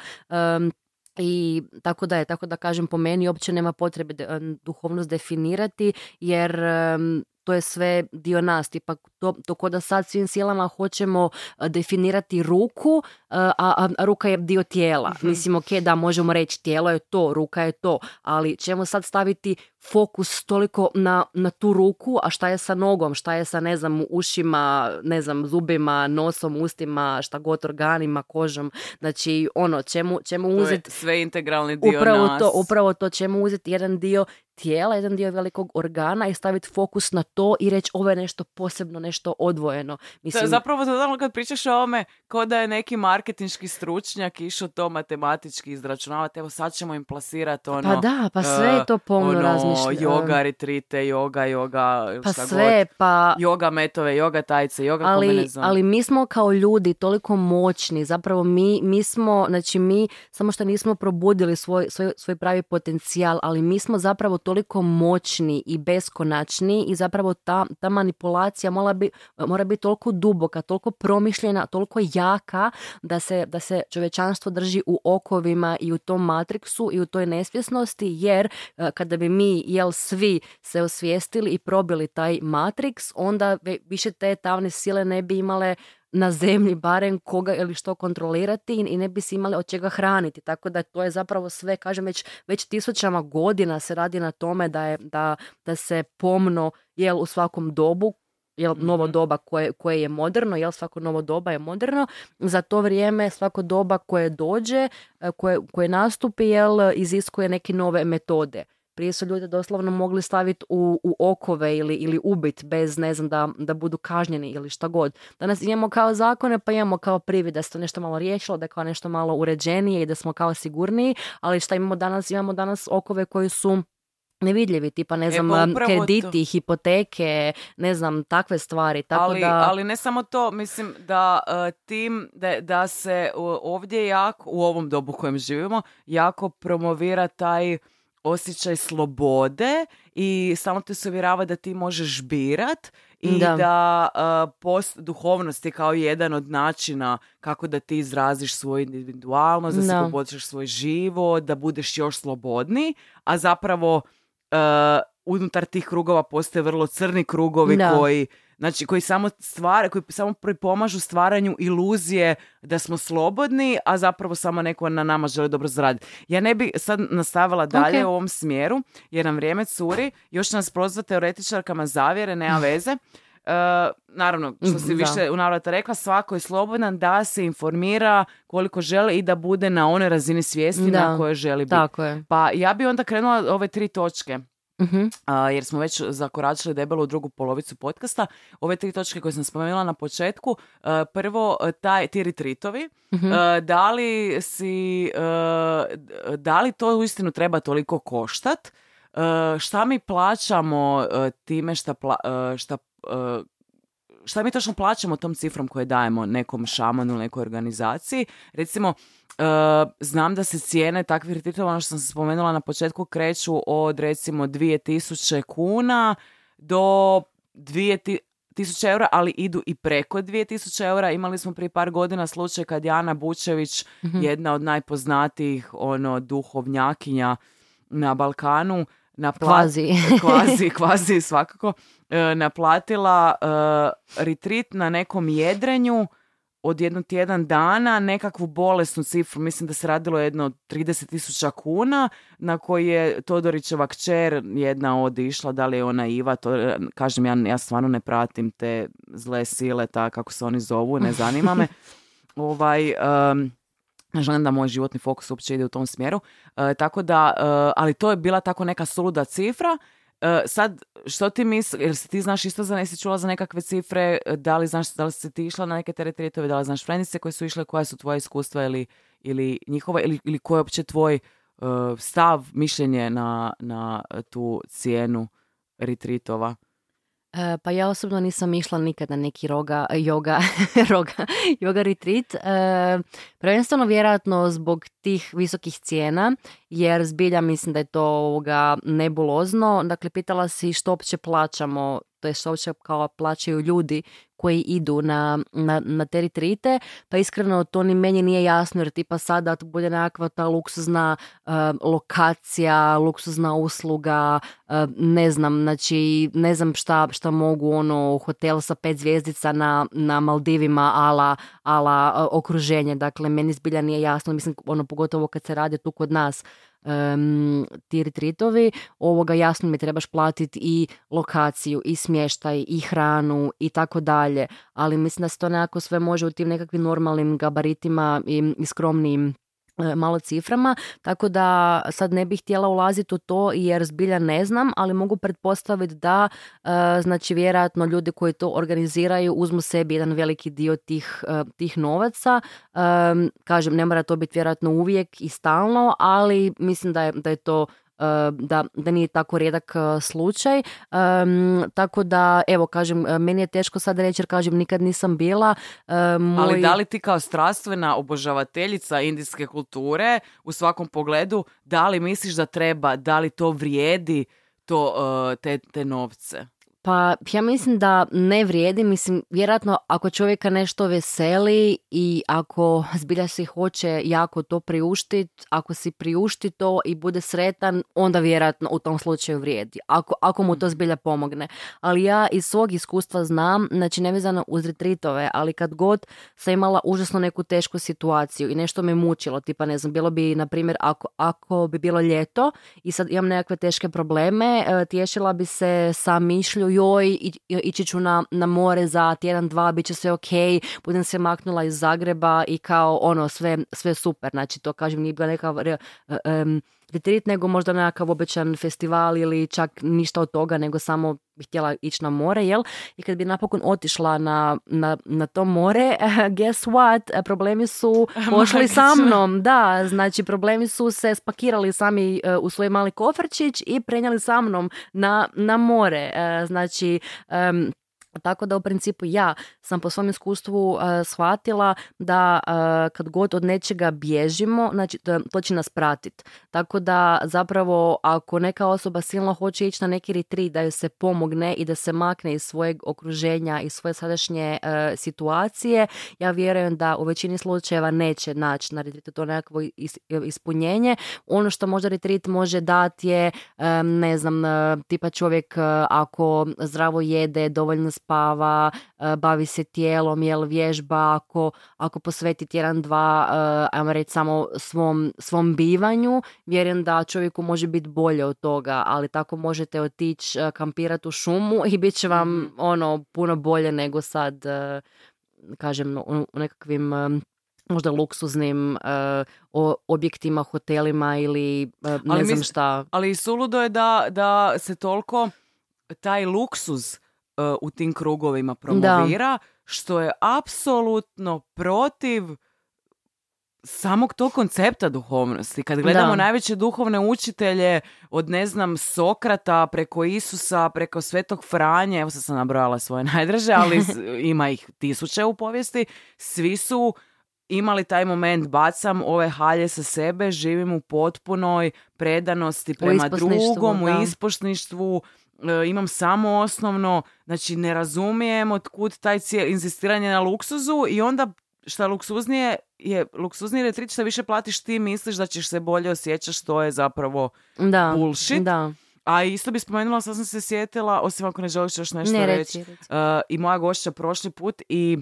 i tako da je, tako da kažem po meni uopće nema potrebe de- duhovnost definirati jer em, to je sve dio nas, tipa to, to ko da sad svim silama hoćemo e, definirati ruku, e, a, a, a ruka je dio tijela. Mislim, ok, da, možemo reći tijelo je to, ruka je to, ali ćemo sad staviti fokus toliko na, na tu ruku, a šta je sa nogom, šta je sa, ne znam, ušima, ne znam, zubima, nosom, ustima, šta god, organima, kožom. Znači, ono, To je uzeti sve integralni dio upravo nas. to, upravo to ćemo uzeti jedan dio tijela, jedan dio velikog organa i staviti fokus na to i reći ovo je nešto posebno, nešto odvojeno. To Mislim, je zapravo totalno kad pričaš o ovome, kao da je neki marketinški stručnjak išao to matematički izračunavati, evo sad ćemo im plasirati ono... pa da, pa sve je to pomno ono, razmišljanje. yoga retrite, yoga, yoga, Pa šta sve, god. pa Yoga metove, yoga tajce, yoga ali, kombinezon. ali mi smo kao ljudi toliko moćni, zapravo mi, mi smo, znači mi samo što nismo probudili svoj, svoj, svoj pravi potencijal, ali mi smo zapravo toliko moćni i beskonačni i zapravo ta, ta manipulacija mora, bi, mora biti toliko duboka, toliko promišljena, toliko jaka da se, da se čovječanstvo drži u okovima i u tom matriksu i u toj nesvjesnosti, jer e, kada bi mi, jel, svi se osvijestili i probili taj matriks, onda više te tamne sile ne bi imale na zemlji barem koga ili što kontrolirati i- ne bi se imali od čega hraniti. Tako da to je zapravo sve, kažem, već, već tisućama godina se radi na tome da, je, da, da se pomno jel, u svakom dobu jel, novo doba koje, koje je moderno, jel, svako novo doba je moderno, za to vrijeme svako doba koje dođe, e, koje, koje nastupi, jel, iziskuje neke nove metode. Prije su ljude doslovno mogli staviti u, u okove ili, ili ubit bez, ne znam, da, da budu kažnjeni ili šta god. Danas imamo kao zakone, pa imamo kao privid da se to nešto malo riješilo, da je kao nešto malo uređenije i da smo kao sigurniji, ali šta imamo danas? Imamo danas okove koji su nevidljivi, tipa ne E, znam, pa upravo to. krediti, hipoteke, ne znam, takve stvari. Tako ali, da, ali ne samo to, mislim da e, tim, da, da se o, ovdje jako, u ovom dobu u kojem živimo, jako promovira taj osjećaj slobode i stalno te se uvjerava da ti možeš birat i Da. da, e, post, duhovnost je kao jedan od načina kako da ti izraziš svoju individualnost, da, Da. se poboljšaš svoj život, da budeš još slobodniji, a zapravo e, unutar tih krugova postoje vrlo crni krugovi Da. koji Znači, koji samo stvara, koji samo pripomažu stvaranju iluzije da smo slobodni, a zapravo samo neko na nama želi dobro zaraditi. Ja ne bi sad nastavila dalje Ok. u ovom smjeru, jer nam vrijeme curi. Još nas prozvati teoretičarkama zavjere, nema <laughs> veze. E, naravno, što si više u navrata rekla, svako je slobodan da se informira koliko želi i da bude na onoj razini svijesti Da. na kojoj želi biti. tako je. Pa ja bi onda krenula ove tri točke Mhm. a, jer smo već zakoračili debelo u drugu polovicu podcasta. Ove tri točke koje sam spomenula na početku, a, prvo a, taj, ti retritovi, Mhm. a, da li si, da li to uistinu treba toliko koštat? A, šta mi plaćamo a, time šta, pla, a, šta, a, šta mi točno plaćamo tom cifrom koje dajemo nekom šamanu, nekoj organizaciji? Recimo, Uh, znam da se cijene takvih retritova, ono što sam spomenula na početku, kreću od recimo 2000 kuna do 2000 eura, ali idu i preko 2000 eura. Imali smo prije par godina slučaj kad Jana Bučević, jedna od najpoznatijih ono, duhovnjakinja na Balkanu, napla- Kvazi. <laughs> kvazi, <laughs> kvazi svakako, e, naplatila e, retreat na nekom jedrenju od jedno tjedan dana nekakvu bolesnu cifru, mislim da se radilo jedno od 30 tisuća kuna, na koji je Todorićeva kćer jedna odišla, da li je ona Iva, to, kažem, ja, ja stvarno ne pratim te zle sile, ta kako se oni zovu, ne zanima me. <laughs> ovaj, ne želim da moj životni fokus uopće ide u tom smjeru. E, tako da, e, ali to je bila tako neka suluda cifra. E, sad, što ti misliš, jel si ti znaš isto za, jesi čula za nekakve cifre, E, da li znaš, da li si ti išla na neke teretritove, da li znaš frendice koje su išle, koja su tvoja iskustva ili, ili njihova, ili, ili koji je uopće tvoj e, stav, mišljenje na, na tu cijenu retritova? E, pa ja osobno nisam išla nikad na neki roga, yoga, <laughs> roga, yoga retreat. E, prvenstveno vjerojatno zbog tih visokih cijena, jer zbilja mislim da je to ovoga nebulozno. Dakle, pitala si što uopće plaćamo, to je uopće kao plaćaju ljudi koji idu na, na, na te retrite, pa iskreno to ni meni nije jasno, jer tipa sada to bude nekakva ta luksuzna e, lokacija, luksuzna usluga, e, ne znam, znači ne znam šta, šta mogu ono hotel sa pet zvjezdica na, na Maldivima ala, ala e, okruženje, dakle meni zbilja nije jasno, mislim ono pogotovo kad se radi tu kod nas em, ti retritovi, ovoga jasno mi trebaš platiti i lokaciju i smještaj i hranu i tako dalje, ali mislim da se to nekako sve može u tim nekakvim normalnim gabaritima i, i skromnim malo ciframa, tako da sad ne bih htjela ulaziti u to jer zbilja ne znam, ali mogu pretpostaviti da e, znači vjerojatno ljudi koji to organiziraju uzmu sebi jedan veliki dio tih, e, tih novaca. E, kažem, ne mora to biti vjerojatno uvijek i stalno, ali mislim da je, da je to e, da, da nije tako rijedak e, slučaj. Em, tako da, evo, kažem, e, meni je teško sad reći jer, kažem, nikad nisam bila. Moj... Ali da li ti kao strastvena obožavateljica indijske kulture u svakom pogledu, da li misliš da treba, da li to vrijedi to, te, te novce? Pa ja mislim da ne vrijedi, mislim vjerojatno ako čovjeka nešto veseli i ako zbilja si hoće jako to priuštiti, ako si priušti to i bude sretan, onda vjerojatno u tom slučaju vrijedi, ako, ako mu to zbilja pomogne. Ali ja iz svog iskustva znam, znači nevezano uz retritove, ali kad god sam imala užasno neku tešku situaciju i nešto me mučilo, tipa ne znam, bilo bi na primjer ako, ako bi bilo ljeto i sad imam nekakve teške probleme, e, tješila bi se sa mišlju joj, ići ću na, na more za tjedan, dva, bit će sve ok, budem se maknula iz Zagreba i kao ono, sve, sve super, znači to kažem, nije bila neka em, retreat, nego možda nekakav obećan festival ili čak ništa od toga, nego samo bi htjela ići na more, jel? I kad bi napokon otišla na, na, na to more, <laughs> guess what? Problemi su <laughs> pošli sa mnom, da, znači problemi su se spakirali sami e, u svoj mali kofrčić i prenijeli sa mnom na, na more. E, znači, tako da u principu ja sam po svom iskustvu uh, shvatila da uh, kad god od nečega bježimo, znači to, to će nas pratiti. Tako da zapravo ako neka osoba silno hoće ići na neki retreat da joj se pomogne i da se makne iz svojeg okruženja i svoje sadašnje uh, situacije, ja vjerujem da u većini slučajeva neće naći na retreatu to nekakvo is- ispunjenje. Ono što možda retreat može dati je, um, ne znam, tipa čovjek ako zdravo jede, dovoljno spava, e, bavi se tijelom, jel vježba, ako, ako posveti tjedan, dva, e, ajmo reći samo svom, svom bivanju, vjerujem da čovjeku može biti bolje od toga, ali tako možete otići e, kampirati u šumu i bit će vam ono puno bolje nego sad, kažem, u nekakvim možda luksuznim o- objektima, hotelima ili ne Ali znam mis- šta. Ali i suludo je da, da se toliko taj luksuz uh, u tim krugovima promovira, što je apsolutno protiv samog tog koncepta duhovnosti. Kad gledamo Da. najveće duhovne učitelje od, ne znam, Sokrata, preko Isusa, preko Svetog Franje, evo sad sam nabrojala svoje najdraže, ali <laughs> ima ih tisuće u povijesti, svi su imali taj moment, bacam ove halje sa sebe, živim u potpunoj predanosti prema isposništvu, drugom, da. u ispošništvu, e, imam samo osnovno, znači ne razumijem otkud taj cijel inzistiranje na luksuzu i onda šta luksuznije je luksuzniji retrit što više platiš ti misliš da ćeš se bolje osjećati što je zapravo Da, bullshit. da. a isto bi spomenula, sad sam se sjetila, osim ako ne želiš još nešto Ne, reći. reci. Uh, i moja gošća prošli put i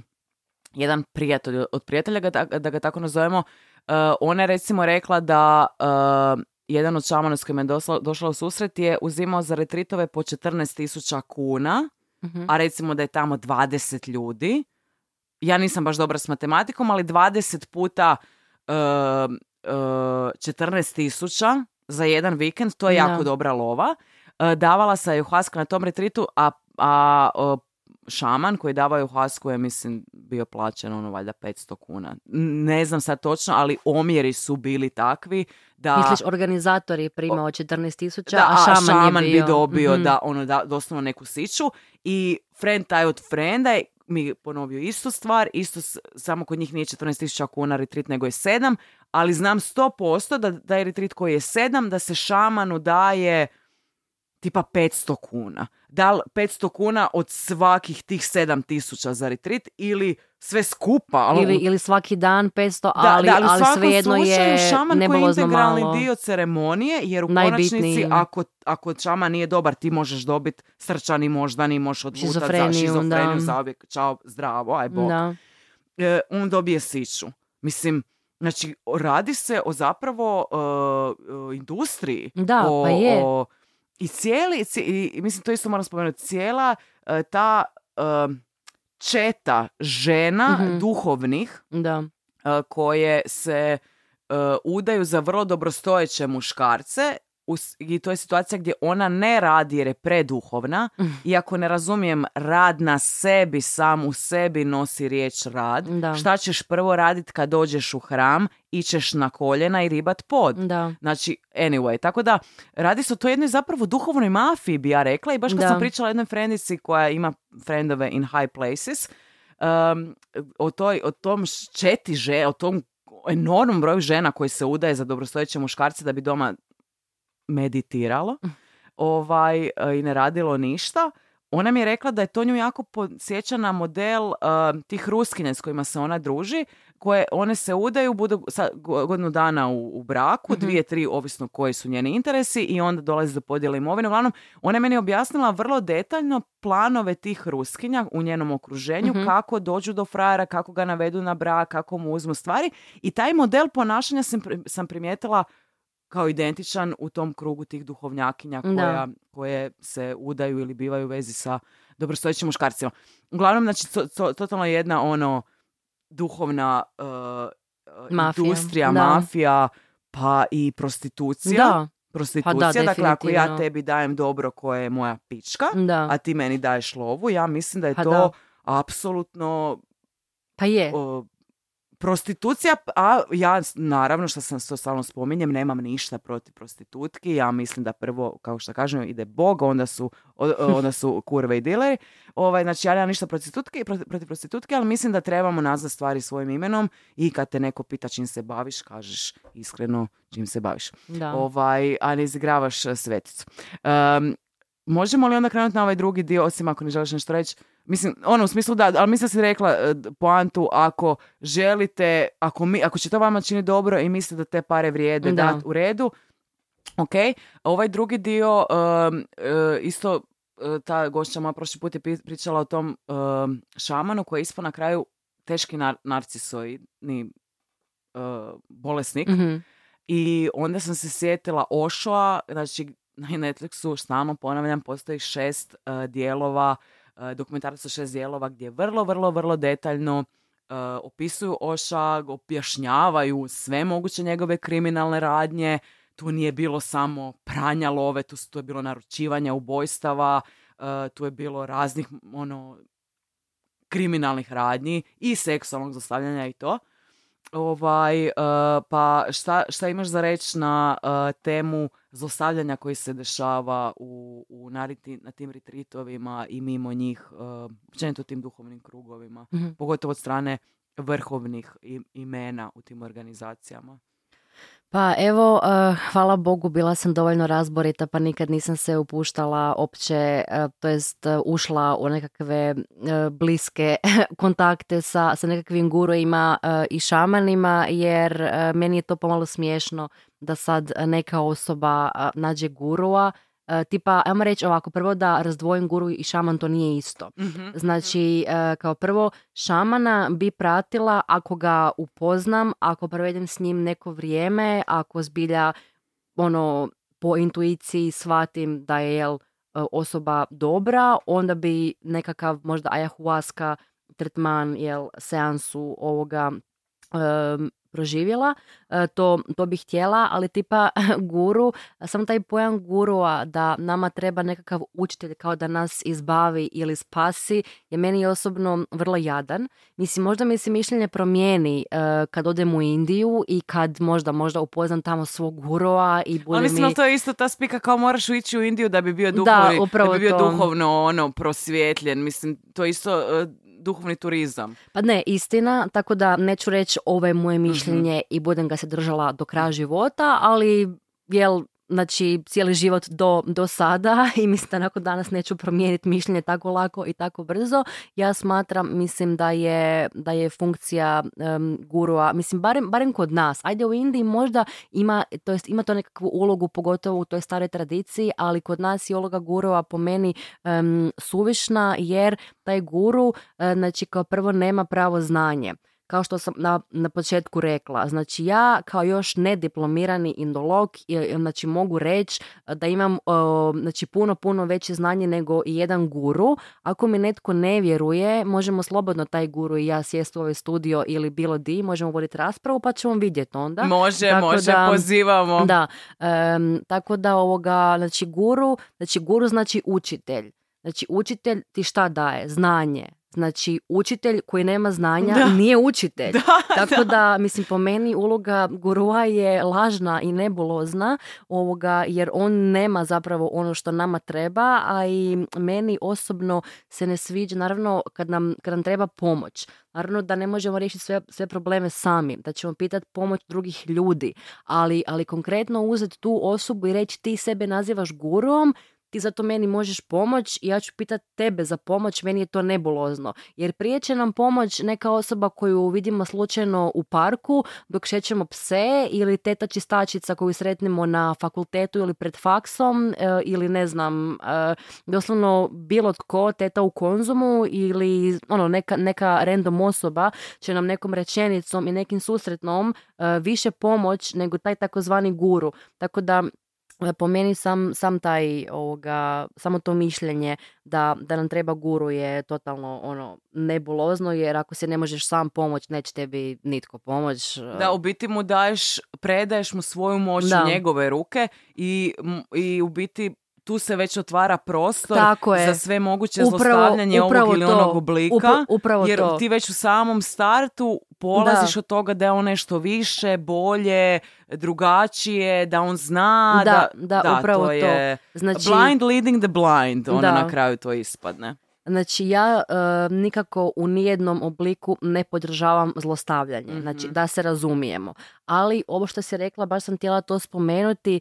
jedan prijatelj od prijatelja, da ga tako nazovemo, uh, ona je recimo rekla da uh, jedan od šamana s kojim je dosla- došla u susret je uzimao za retritove po 14.000 kuna, Mhm. a recimo da je tamo 20 ljudi. Ja nisam baš dobra s matematikom, ali 20 puta uh, uh, 14.000 za jedan vikend, to je jako dobra lova. Uh, davala se ayahuasca na tom retritu, a, a šaman koji dava ayahuasku je, mislim, bio plaćen ono valjda 500 kuna. Ne znam sad točno, ali omjeri su bili takvi da... Misliš, organizator je primao 14 tisuća, Da, a šaman, je bio. bi dobio Mhm. da ono da doslovno neku siću i friend taj od frenda je mi ponovio istu stvar, isto samo kod njih nije 14.000 kuna retrit nego je 7, ali znam 100% da da je retrit koji je 7 da se šamanu daje tipa 500 kuna. Da li 500 kuna od svakih tih 7000 za retrit ili sve skupa? ali Ili, ili svaki dan 500, da, ali, da, ali u ali svakom svejedno je šaman koji je integralni malo. dio ceremonije, jer u Najbitniji. konačnici ako, ako šaman nije dobar, ti možeš dobiti srčani moždani, možeš odgutati za Šizofreniju, da. zauvijek, čao, zdravo, aj bog. Da. E, on dobije siću. Mislim, znači, radi se o zapravo e, industriji. Da, o, pa je. o- I cijeli, ci- i, mislim, to isto moram spomenuti, cijela e, ta e, četa žena Mhm. duhovnih Da. e, koje se udaju za vrlo dobrostojeće muškarce i to je situacija gdje ona ne radi jer je preduhovna, Mm. iako ne razumijem rad na sebi, sam u sebi nosi riječ rad. Da. Šta ćeš prvo radit kad dođeš u hram, ićeš na koljena i ribat pod. Da. Znači, anyway, tako da radi se o toj jednoj zapravo duhovnoj mafiji, bi ja rekla. I baš kad Da. sam pričala o jednoj frendici koja ima frendove in high places, um, o, toj, o tom četi že, o tom enormnom broju žena koji se udaje za dobrostojeće muškarce da bi doma meditiralo ovaj, e, i ne radilo ništa. Ona mi je rekla da je to nju jako podsjeća na model e, tih ruskinja s kojima se ona druži, koje one se udaju, budu sa, go- godinu dana u, u braku, Mhm. dvije, tri, ovisno koji su njeni interesi i onda dolazi do podjela imovine. Uglavnom, ona je meni objasnila vrlo detaljno planove tih ruskinja u njenom okruženju, Mhm. kako dođu do frajera, kako ga navedu na brak, kako mu uzmu stvari. I taj model ponašanja sam, sam primijetila kao identičan u tom krugu tih duhovnjakinja Da. koja, koje se udaju ili bivaju u vezi sa dobrostojećim muškarcima. Uglavnom, znači, to, to- totalno jedna ono duhovna uh, uh, Mafija, industrija, da. mafija, pa i prostitucija. Da, Prostitucija, Pa da, dakle ako ja tebi dajem dobro koje je moja pička, da. a ti meni daješ lovu, ja mislim da je Pa to da. apsolutno Pa je. o, prostitucija, a ja naravno što sam to stalno spominjem, nemam ništa protiv prostitutki, ja mislim da prvo, kao što kažem, ide Bog, onda su, onda su <laughs> kurve i dileri, ovaj, znači ja nemam ništa protiv prostitutke, protiv, prostitutke, ali mislim da trebamo nazvati stvari svojim imenom i kad te neko pita čim se baviš, kažeš iskreno čim se baviš. Da. Ovaj, a ne izigravaš e, sveticu. Em, možemo li onda krenuti na ovaj drugi dio, osim ako ne želiš nešto reći? Mislim, ono, u smislu da, ali mislim da si rekla e, poantu, ako želite, ako, mi, ako će to vama čini dobro i mislite da te pare vrijede Da. dat u redu, ok. Ovaj drugi dio, e, isto e, ta gošća moja prošli put je pričala o tom em, šamanu koji je ispao na kraju teški nar- narcisoidni e, bolesnik. Mhm. I onda sam se sjetila Ošoa, znači na Netflixu stalno ponavljam, postoji šest uh, dijelova, uh, dokumentaraca šest dijelova gdje vrlo, vrlo, vrlo detaljno uh, opisuju Oša, objašnjavaju sve moguće njegove kriminalne radnje. Tu nije bilo samo pranja love, tu, tu je bilo naručivanja ubojstava, uh, tu je bilo raznih ono kriminalnih radnji i seksualnog zlostavljanja i to. Ovaj, e, pa šta, šta imaš za reći na e, temu zlostavljanja koji se dešava u, u nariti, na tim retritovima i mimo njih, uh, općenito tim duhovnim krugovima, Mhm. pogotovo od strane vrhovnih imena u tim organizacijama. Pa evo, eh, hvala Bogu, bila sam dovoljno razborita pa nikad nisam se upuštala opće, eh, to jest eh, ušla u nekakve bliske <laughs> kontakte sa, sa nekakvim guruima eh, i šamanima jer meni je to pomalo smiješno da sad neka osoba nađe gurua. Eh, tipa, ajmo reći ovako, prvo da razdvojim guru i šaman, to nije isto. Znači, e, kao prvo, šamana bi pratila ako ga upoznam, ako provedem s njim neko vrijeme, ako zbilja ono, po intuiciji shvatim da je jel, e, osoba dobra, onda bi nekakav možda ayahuasca tretman, jel, seansu ovoga proživjela, E, to, to bih htjela, ali tipa <laughs> guru, sam taj pojam gurua da nama treba nekakav učitelj kao da nas izbavi ili spasi je meni osobno vrlo jadan. Mislim, možda mi se mišljenje promijeni e, kad odem u Indiju i kad možda, možda upoznam tamo svog gurua i bude Ali mislim, mi... to je isto ta spika kao moraš ići u Indiju da bi bio Da, duhovni, upravo bi bio to. duhovno ono, prosvjetljen. Mislim, to isto e, duhovni turizam. Pa ne, istina, tako da neću reći ovo je moje mišljenje i budem ga se držala do kraja života, ali jel, znači cijeli život do, do sada <laughs> i mislim da nakon danas neću promijeniti mišljenje tako lako i tako brzo. Ja smatram, mislim da je, da je funkcija em, gurua, mislim barem, barem kod nas, ajde u Indiji možda ima, to jest ima to nekakvu ulogu, pogotovo u toj staroj tradiciji, ali kod nas je uloga gurua po meni em, suvišna jer taj guru, e, znači kao prvo nema pravo znanje. Kao što sam na, na početku rekla, znači ja kao još nediplomirani indolog, e, znači mogu reći da imam znači puno, puno veće znanje nego i jedan guru. Ako mi netko ne vjeruje, možemo slobodno taj guru i ja sjesti u ovaj studio ili bilo di, možemo voditi raspravu pa ćemo vidjeti onda. Može, Tako može, da- pozivamo. Da, em, tako da ovoga, znači guru, znači guru znači učitelj. Znači učitelj ti šta daje? Znanje. Znači učitelj koji nema znanja Da. nije učitelj. <laughs> Da, Tako da, mislim, po meni uloga gurua je lažna i nebulozna, ovoga, jer on nema zapravo ono što nama treba, a i meni osobno se ne sviđa, naravno, kad nam, kad nam treba pomoć. Naravno da ne možemo riješiti sve, sve probleme sami, da ćemo pitati pomoć drugih ljudi, ali, ali konkretno uzeti tu osobu i reći ti sebe nazivaš guruom, ti zato meni možeš pomoć i ja ću pitati tebe za pomoć, meni je to nebulozno. Jer prije će nam pomoć neka osoba koju vidimo slučajno u parku dok šećemo pse ili teta čistačica koju sretnemo na fakultetu ili pred faksom e, ili ne znam, e, doslovno bilo tko, teta u konzumu ili ono, neka, neka random osoba će nam nekom rečenicom i nekim susretnom e, više pomoć nego taj takozvani guru. Tako da po meni sam, sam taj ovoga, samo to mišljenje da, da nam treba guru je totalno ono nebulozno jer ako se ne možeš sam pomoć neće tebi nitko pomoć. e, Da, u biti mu daješ, predaješ mu svoju moć Da. u njegove ruke i, i u biti tu se već otvara prostor Tako je. za sve moguće Upravo- zlostavljanje upravo ovog ili to. onog oblika. Upra- upravo jer to. ti već u samom startu polaziš od toga da je on nešto više, bolje, drugačije, da on zna. Da, da, upravo to. to. Je Znači- blind leading the blind, ono Da. na kraju to ispadne. Znači ja e, nikako u nijednom obliku ne podržavam zlostavljanje, Mhm. znači da se razumijemo. Ali ovo što si rekla, baš sam htjela to spomenuti, e,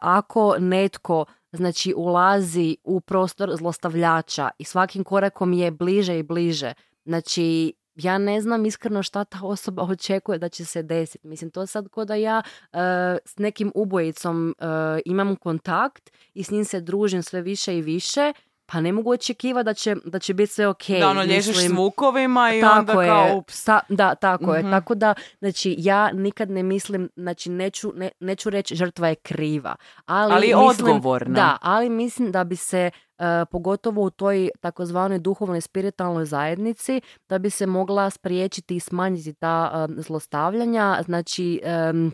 ako netko znači ulazi u prostor zlostavljača i svakim korakom je bliže i bliže, znači ja ne znam iskreno šta ta osoba očekuje da će se desiti. Mislim, to sad ko da ja e, s nekim ubojicom e, imam kontakt i s njim se družim sve više i više, pa ne mogu očekivati da će, da će biti sve ok. da ono lježeš Mislim, zvukovima i tako onda je, kao ups. ta- da, tako je. Mhm. Tako da, znači, ja nikad ne mislim, znači, neću, ne, neću reći žrtva je kriva. Ali, Ali mislim, odgovorna. Da, ali mislim da bi se, e, pogotovo u toj takozvanoj duhovnoj spiritualnoj zajednici, da bi se mogla spriječiti i smanjiti ta e, zlostavljanja. Znači, em,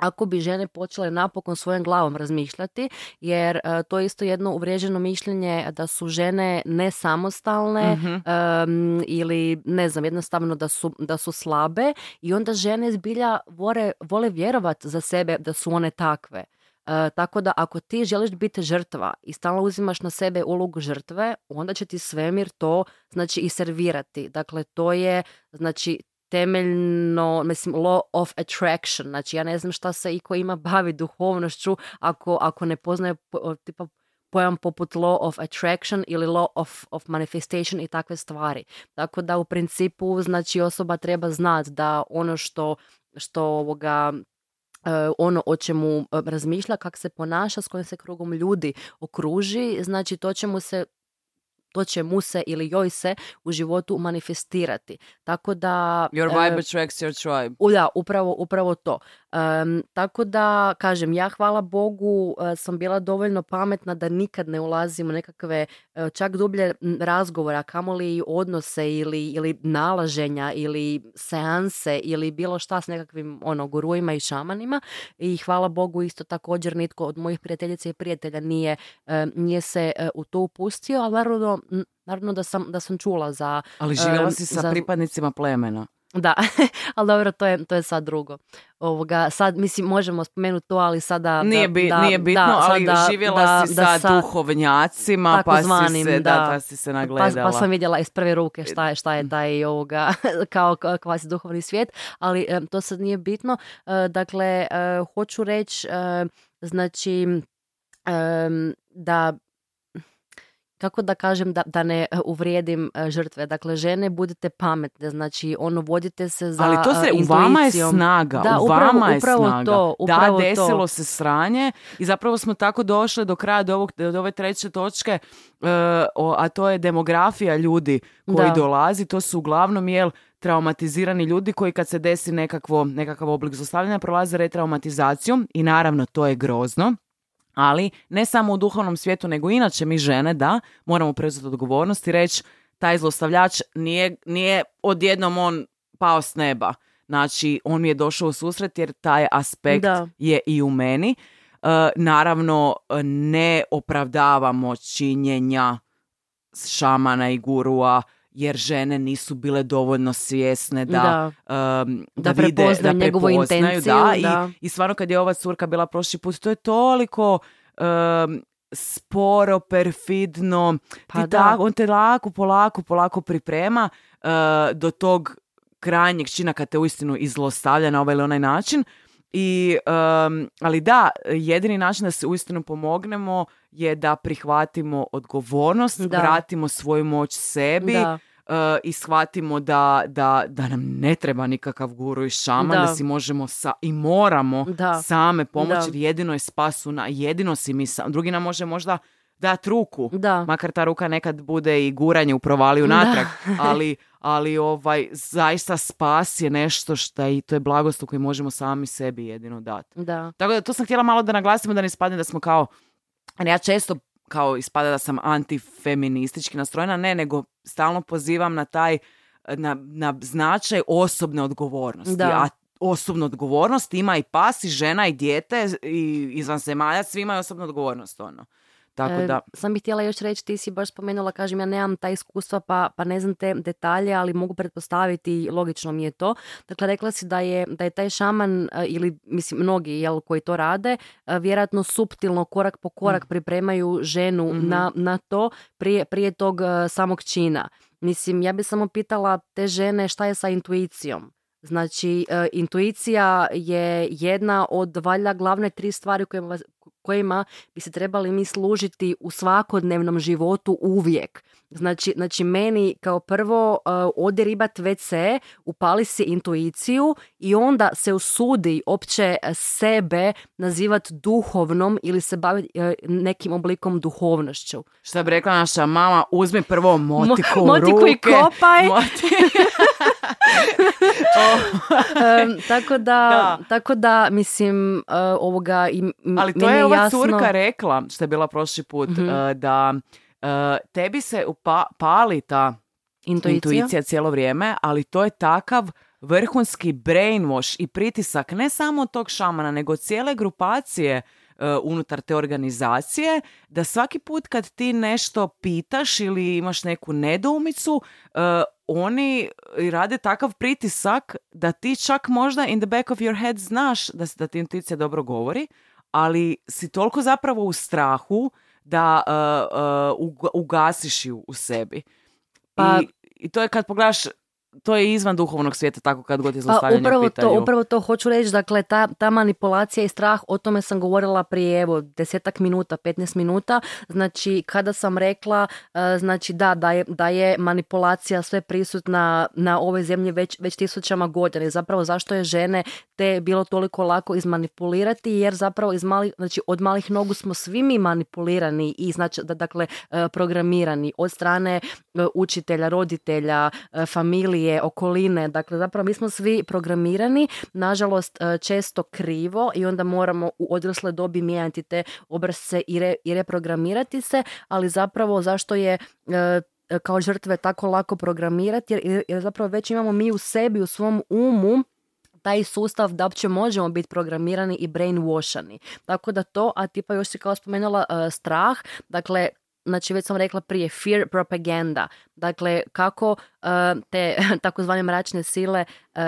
ako bi žene počele napokon svojom glavom razmišljati, jer e, to je isto jedno uvriježeno mišljenje da su žene nesamostalne Mhm. em, ili ne znam, jednostavno da su, da su slabe i onda žene zbilja vole, vole vjerovat za sebe da su one takve. E, tako da ako ti želiš biti žrtva i stalno uzimaš na sebe ulogu žrtve, onda će ti svemir to znači i servirati. Dakle, to je znači temeljno, mislim, law of attraction. Znači, ja ne znam šta se iko ima bavi duhovnošću ako, ako ne poznaje po- tipa pojam poput law of attraction ili law of, of manifestation i takve stvari. Tako da u principu znači osoba treba znati da ono što, što ovoga e, ono o čemu e, razmišlja, kako se ponaša, s kojim se krugom ljudi okruži, znači to će mu se to će mu se ili joj se u životu manifestirati. Tako da... Your e, vibe attracts your tribe. u, Da, upravo, upravo to. Em, tako da, kažem, ja hvala Bogu e, sam bila dovoljno pametna da nikad ne ulazim u nekakve čak dublje razgovora, kamoli odnose ili, ili nalaženja ili seanse ili bilo šta s nekakvim ono, gurujima i šamanima i hvala Bogu isto također nitko od mojih prijateljica i prijatelja nije, e, nije se e, u to upustio, ali naravno, naravno da, sam, da sam čula za Ali živjela si sa za- pripadnicima plemena. Da, <laughs> ali dobro, to je, to je sad drugo. Ovoga, sad, mislim, možemo spomenuti to, ali sada... Nije, bi- da, nije bitno, da, ali sada- živjela da- si sa duhovnjacima, pa si takozvanim, se, da, da. pa si se Pa, nagledala. pa sam vidjela iz prve ruke šta je, šta je taj ovoga, <laughs> kao, kvazi duhovni svijet, ali to sad nije bitno. E, dakle, e, hoću reći, e, znači, da kako da kažem da, da ne e, uvrijedim e, žrtve. Dakle, žene budite pametne, znači ono vodite se za Ali to se, e, u vama je snaga, Da, u upravo- vama je upravo snaga. to, upravo da, desilo to. se sranje i zapravo smo tako došli do kraja do, ovog, do ove treće točke, o- a to je demografija ljudi koji Da. dolazi. To su uglavnom, jel, traumatizirani ljudi koji kad se desi nekakvo, nekakav oblik zlostavljanja prolaze retraumatizaciju i naravno to je grozno. Ali ne samo u duhovnom svijetu, nego inače mi žene, da, moramo preuzeti odgovornost i reći taj zlostavljač nije, nije odjednom on pao s neba. Znači, on mi je došao u susret jer taj aspekt Da. je i u meni. E, naravno, ne opravdavamo činjenja šamana i gurua, jer žene nisu bile dovoljno svjesne da, um, Da vide, prepoznaju njegovu intenciju, da, da. I, i stvarno kad je ova curka bila prošli put, to je toliko um, sporo, perfidno, Pa ti da. tako- on te lako, polako, polako priprema uh, do tog krajnjeg čina kad te uistinu izlostavlja na ovaj ili onaj način. I, um, ali da, jedini način da se uistinu pomognemo je da prihvatimo odgovornost, Da. vratimo svoju moć sebi Da. uh, i shvatimo da, da, da nam ne treba nikakav guru i šaman, da, Da. si možemo sa, i moramo Da. same pomoći, jer jedino je spasuna, jedino si mi sam, drugi nam može možda dati ruku, Da. makar ta ruka nekad bude i guranje u provaliju natrag, ali, <laughs> ali ovaj, zaista spas je nešto što je, to je blagost koji možemo sami sebi jedino dati. Da. Tako da to sam htjela malo da naglasimo da ne ispadne da smo kao, ja često kao ispada da sam antifeministički nastrojena, ne, nego stalno pozivam na taj, na, na značaj osobne odgovornosti. Da. A osobnu odgovornost ima i pas, i žena, i dijete, i izvan zemalja, svi imaju osobnu odgovornost, ono. Tako E, da, sam bih htjela još reći, ti si baš spomenula, kažem, ja nemam ta iskustva pa, pa ne znam te detalje, ali mogu pretpostaviti, logično mi je to. Dakle, rekla si da je, da je taj šaman, e, ili mislim mnogi jel, koji to rade, e, vjerojatno suptilno, korak po korak pripremaju ženu Mhm. na, na to prije, prije tog e, samog čina. Mislim, ja bi samo pitala te žene šta je sa intuicijom. Znači, e, intuicija je jedna od valjda glavne tri stvari kojima, vas- kojima bi se trebali mi služiti u svakodnevnom životu uvijek. Znači, znači meni kao prvo uh, odi ribat WC, upali si intuiciju i onda se usudi opće sebe nazivat duhovnom ili se baviti e, nekim oblikom duhovnošću. što bi rekla naša mama, uzmi prvo motiku u motiku i kopaj. Moti- <laughs> <laughs> Em, tako da, Da. tako da mislim uh, ovoga i m- Ali to je ova jasno... curka rekla, što je bila prošli put, Mhm. eh, da eh, tebi se upa- pali ta Intuicija. intuicija cijelo vrijeme, ali to je takav vrhunski brainwash i pritisak ne samo tog šamana, nego cijele grupacije unutar te organizacije, da svaki put kad ti nešto pitaš ili imaš neku nedoumicu, e, oni rade takav pritisak da ti čak možda in the back of your head znaš da, da ti intuicija dobro govori, ali si toliko zapravo u strahu da e, e, uga- ugasiš ju u sebi. Pa- I, I to je kad pogledaš, to je izvan duhovnog svijeta, tako kad god je Pa zlostavljanje u upravo to, pitanju. upravo to hoću reći, dakle ta, ta manipulacija i strah, o tome sam govorila prije evo desetak minuta, 15 minuta, znači kada sam rekla, e, znači da, da je, da je manipulacija sve prisutna na ovoj zemlji već, već tisućama godina i zapravo zašto je žene te bilo toliko lako izmanipulirati jer zapravo iz malih, znači od malih nogu smo svi mi manipulirani i znači da dakle e, programirani od strane e, učitelja, roditelja, e, familije, okoline, dakle zapravo mi smo svi programirani, nažalost e, često krivo i onda moramo u odrasle dobi mijenjati te obrazce i, re, i reprogramirati se, ali zapravo zašto je e, kao žrtve tako lako programirati jer, jer zapravo već imamo mi u sebi, u svom umu taj sustav da uopće možemo biti programirani i brainwashani. Tako da to, a tipa još si kao spomenula e, strah, dakle znači već sam rekla prije, fear propaganda. Dakle, kako e, te <laughs> takozvane mračne sile, e,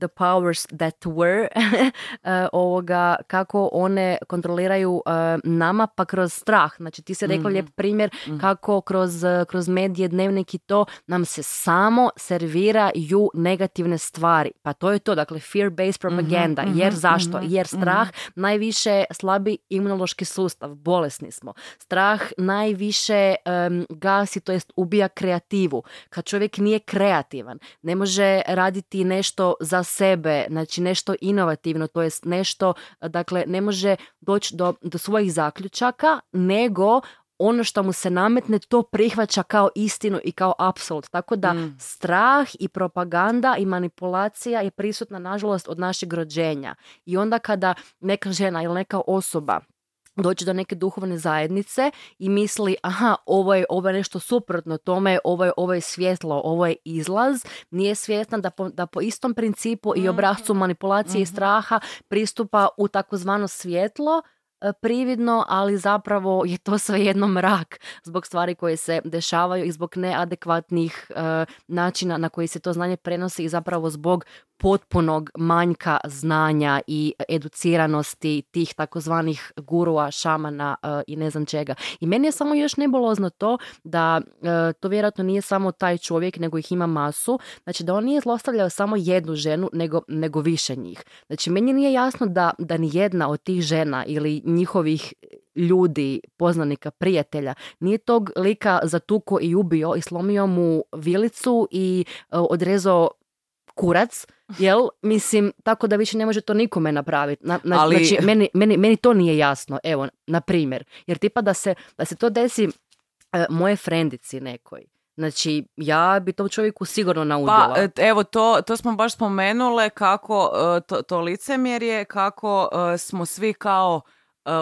the powers that were, <laughs> e, ovoga, kako one kontroliraju nama, pa kroz strah. Znači, ti si rekla lijep primjer kako kroz, kroz medije, dnevnik i to nam se samo serviraju negativne stvari. Pa to je to, dakle, fear-based propaganda. Jer zašto? Jer strah najviše slabi imunološki sustav, bolesni smo. Strah najviše em, gasi, to jest ubija kreativu. Kad čovjek nije kreativan, ne može raditi nešto za sebe, znači nešto inovativno, to jest nešto, dakle, ne može doći do, do svojih zaključaka, nego ono što mu se nametne to prihvaća kao istinu i kao apsolut. Tako da strah i propaganda i manipulacija je prisutna nažalost od našeg rođenja. I onda kada neka žena ili neka osoba dođe do neke duhovne zajednice i misli aha, ovo je, ovo je nešto suprotno tome, ovo je, ovo je svjetlo, ovo je izlaz, nije svjesna da po, da po istom principu i obrazcu manipulacije i straha pristupa u takozvano svjetlo, prividno, ali zapravo je to <laughs> svejedno mrak zbog stvari koje se dešavaju i zbog neadekvatnih e, načina na koji se to znanje prenosi i zapravo zbog potpunog manjka znanja i educiranosti tih takozvanih gurua, šamana e, i ne znam čega. I meni je samo još nebolozno to da e, to vjerojatno nije samo taj čovjek, nego ih ima masu. Znači da on nije zlostavljao samo jednu ženu, nego, nego više njih. Znači meni nije jasno da, da ni jedna od tih žena ili njihovih ljudi, poznanika, prijatelja, nije tog lika zatuko i ubio i slomio mu vilicu i e, odrezao kurac, <laughs> jel? Mislim, tako da više ne može to nikome napraviti. Na, na- Ali- Znači, meni, meni, meni to nije jasno, evo, na primjer. Jer tipa da se, da se to desi e, moje frendici nekoj, Znači, ja bi tom čovjeku sigurno naudila. Pa, evo, to, to smo baš spomenule kako to, to licemjerje, kako e, smo svi kao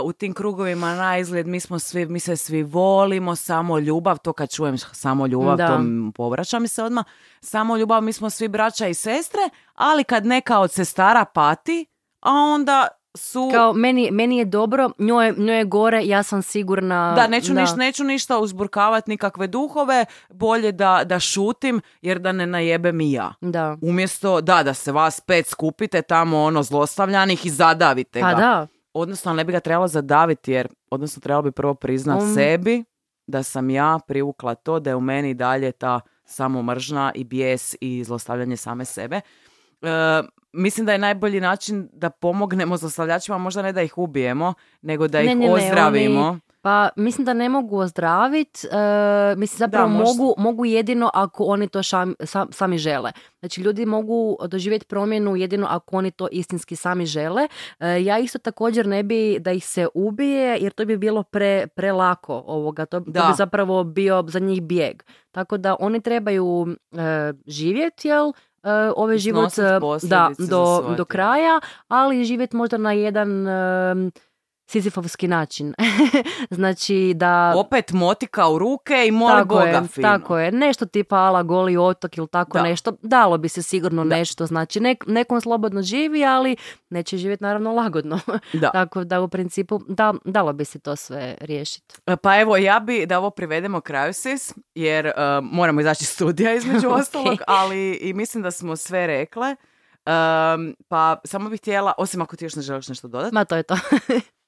u tim krugovima na izgled, mi smo svi, mi se svi volimo, samo ljubav, to kad čujem samo ljubav, Da. to povraća mi se odmah, samo ljubav, mi smo svi braća i sestre, ali kad neka od sestara pati, a onda su... Kao, meni, meni je dobro, njoj, njoj je gore, ja sam sigurna... Da, neću, Niš, neću ništa uzburkavati nikakve duhove, bolje da, da šutim jer da ne najebem i ja. Da. Umjesto, da, da se vas pet skupite tamo ono zlostavljanih i zadavite Pa ga. da, Odnosno, ne bi ga trebalo zadaviti jer, odnosno, trebalo bi prvo priznat Um. sebi da sam ja privukla to da je u meni dalje ta samomržnja i bijes i zlostavljanje same sebe. E, mislim da je najbolji način da pomognemo zlostavljačima, možda ne da ih ubijemo, nego da Ne, ih ne, ne, ozdravimo. oni- Pa mislim da ne mogu ozdraviti, mislim zapravo Da, mogu, mogu jedino ako oni to šam- sam- sami žele. Znači ljudi mogu doživjeti promjenu jedino ako oni to istinski sami žele. E, ja isto također ne bi da ih se ubije jer to bi bilo pre, prelako ovoga, to, to bi zapravo bio za njih bijeg. Tako da oni trebaju e, živjeti, jel? E, ovaj život e, da, do, do kraja, ali živjeti možda na jedan e, sizifovski način. <laughs> znači da... Opet motika u ruke i moli tako Boga je, fino. tako je. Nešto tipa ala goli otok ili tako Da. nešto. Dalo bi se sigurno Da. nešto. Znači nek, nekom slobodno živi, ali neće živjeti naravno lagodno. <laughs> Da. tako da u principu da, dalo bi se to sve riješiti. Pa evo, ja bi da ovo privedemo kraju sis, jer uh, moramo izaći iz studija <laughs> između Ok. ostalog, ali i mislim da smo sve rekle. Um, pa samo bih htjela, osim ako ti još ne želiš nešto dodati. Ma to je to.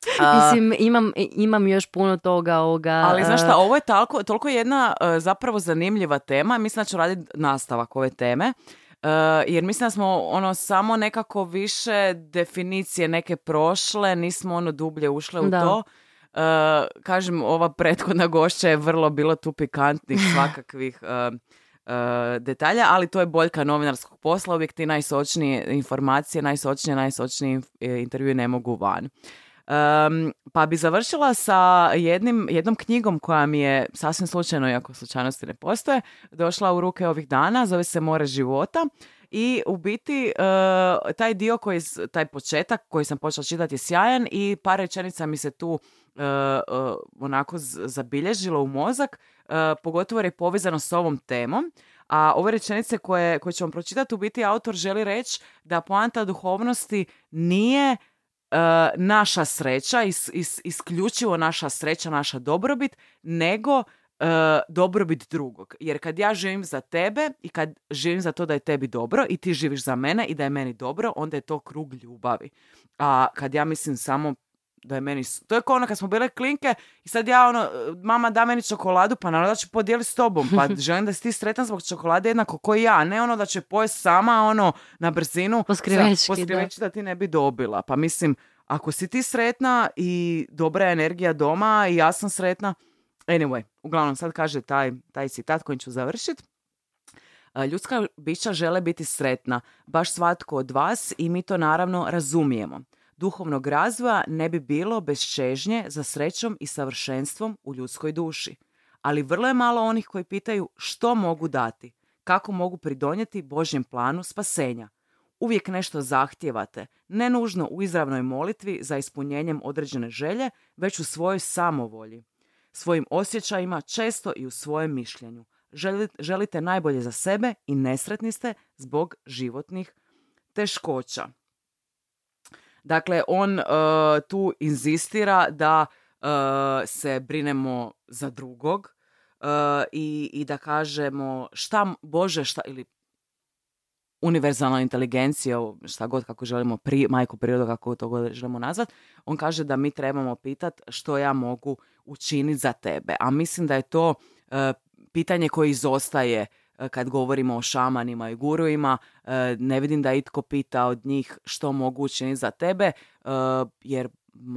Mislim, imam, imam još puno toga ovoga. Ali znaš e, šta, ovo je toliko, toliko jedna uh, zapravo zanimljiva tema. Mislim da ću raditi nastavak ove teme. Uh, jer mislim da smo ono samo nekako više definicije neke prošle, nismo ono dublje ušle u Da. to. Uh, kažem, ova prethodna gošća je vrlo bilo tu pikantnih <laughs> svakakvih uh, uh, detalja, ali to je boljka novinarskog posla, uvijek ti najsočnije informacije, najsočnije, najsočnije e, intervjue ne mogu van. Um, pa bi završila sa jednim, jednom knjigom koja mi je sasvim slučajno, iako slučajnosti ne postoje, došla u ruke ovih dana, zove se More života i u biti uh, taj dio koji, taj početak koji sam počela čitati je sjajan i par rečenica mi se tu uh, uh, onako zabilježilo u mozak, pogotovo jer je povezano s ovom temom. A ove rečenice koje, koje ću vam pročitati, u biti autor želi reći da poanta duhovnosti nije naša sreća, is, is- isključivo naša sreća, naša dobrobit, nego e, dobrobit drugog. Jer kad ja živim za tebe i kad živim za to da je tebi dobro i ti živiš za mene i da je meni dobro, onda je to krug ljubavi. A kad ja mislim samo da je meni... To je kao ono kad smo bile klinke i sad ja ono, mama da meni čokoladu, pa naravno da ću podijeliti s tobom, pa <laughs> želim da si ti sretan zbog čokolade jednako ko i ja, ne ono da će pojest sama ono na brzinu poskrivečki da ti ne bi dobila. Pa mislim, ako si ti sretna i dobra je energija doma i ja sam sretna, anyway, uglavnom sad kaže taj, taj citat kojim ću završiti. A, Ljudska bića žele biti sretna, baš svatko od vas i mi to naravno razumijemo. Duhovnog razvoja ne bi bilo bez čežnje za srećom i savršenstvom u ljudskoj duši. Ali vrlo je malo onih koji pitaju što mogu dati, kako mogu pridonijeti Božjem planu spasenja. Uvijek nešto zahtijevate, ne nužno u izravnoj molitvi za ispunjenjem određene želje, već u svojoj samovolji svojim osjećajima, često i u svojem mišljenju. Želi- Želite najbolje za sebe i nesretni ste zbog životnih teškoća. Dakle, on uh, tu inzistira da uh, se brinemo za drugog uh, i, i da kažemo šta Bože, šta ili univerzalna inteligencija, šta god kako želimo, pri, majku prirodu kako to god želimo nazvat, on kaže da mi trebamo pitat što ja mogu učiniti za tebe. A mislim da je to e, pitanje koje izostaje e, kad govorimo o šamanima i guruima. E, ne vidim da itko pita od njih što mogu učiniti za tebe, e, jer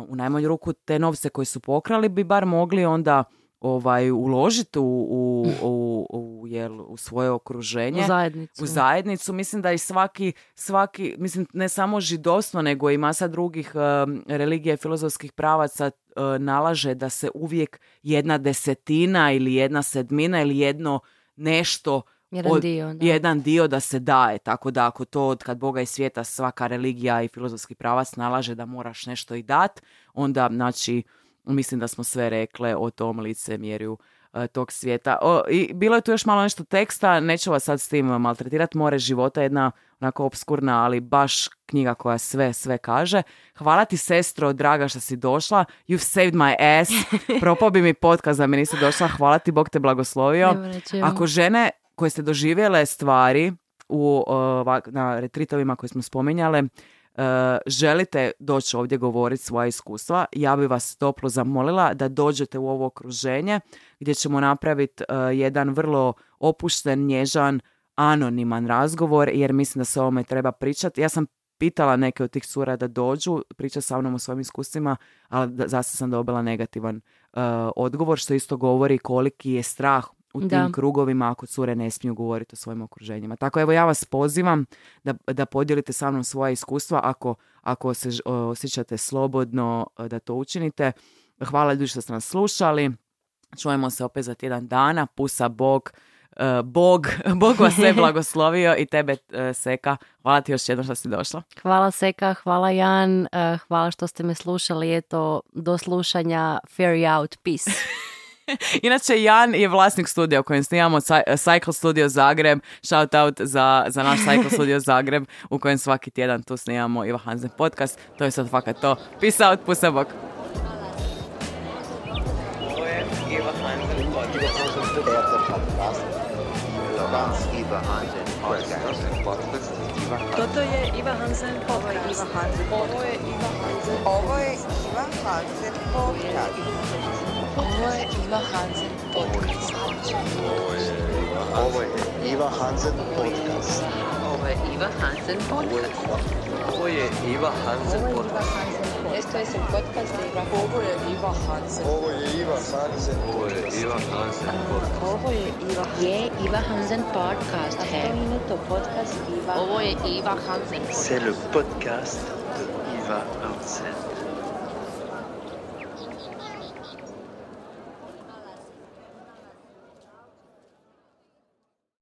u najmanju ruku te novce koje su pokrali bi bar mogli onda ovaj uložiti u, u, u, u, jel, u svoje okruženje U zajednicu. u zajednicu. Mislim da i svaki, svaki mislim ne samo židovstvo, nego i masa drugih um, religija i filozofskih pravaca uh, nalaže da se uvijek jedna desetina ili jedna sedmina ili jedno nešto Jedan od- dio, da. jedan dio da se daje, tako da ako to od kad Boga i svijeta svaka religija i filozofski pravac nalaže da moraš nešto i dat, onda znači mislim da smo sve rekle o tom licemjerju e, tog svijeta. O, I bilo je tu još malo nešto teksta, neću vas sad s tim maltretirati, More života, jedna onako obskurna, ali baš knjiga koja sve, sve kaže. Hvala ti sestro, draga što si došla. You've saved my ass. <laughs> Propao bi mi podcast da mi nisi došla. Hvala ti, Bog te blagoslovio. Ako žene koje ste doživjele stvari u, ovak- na retritovima koje smo spominjale, e, želite doći ovdje govoriti svoja iskustva, ja bi vas toplo zamolila da dođete u ovo okruženje gdje ćemo napraviti e, jedan vrlo opušten, nježan, anoniman razgovor, jer mislim da se o ovome treba pričati. Ja sam pitala neke od tih cura da dođu, priča sa mnom o svojim iskustvima, ali da, zase sam dobila negativan e, odgovor, što isto govori koliki je strah u tim Da. krugovima ako cure ne smiju govoriti o svojim okruženjima. Tako evo ja vas pozivam da, da podijelite sa mnom svoja iskustva ako, ako se ž- osjećate slobodno e, da to učinite. Hvala ljudi što ste nas slušali. Čujemo se opet za tjedan dana. Pusa Bog. E, Bog, <laughs> Bog vas sve <laughs> blagoslovio i tebe e, Seka. Hvala ti još jednom što si došla. Hvala Seka, hvala Jan, eh, hvala što ste me slušali, eto, do slušanja, ferry out, peace. <laughs> Inače, Jan je vlasnik studija u kojem snimamo Cy- Cycle Studio Zagreb. Shout out za, za naš Cycle Studio Zagreb u kojem svaki tjedan tu snimamo Iva Hansen podcast. To je sad fakat to. Peace out, pusa bok. Toto je Iva Hansen podcast. Ovo je Iva Hansen. Ovo je Iva Hansen podcast. Ovo je Iva Hansen podcast. Ovo je Iva Hansen podcast. Iva Hansen podcast. Ovo je Iva Hansen podcast. Esto es el podcast de Iva Ovo je Iva Hansen. Ovo je Iva Hansen Ovo je Iva Hansen podcast. Ovo je Iva Je Iva Hansen podcast है to podcast Iva Ovo je Iva Hansen C'est le podcast de Iva Hansen.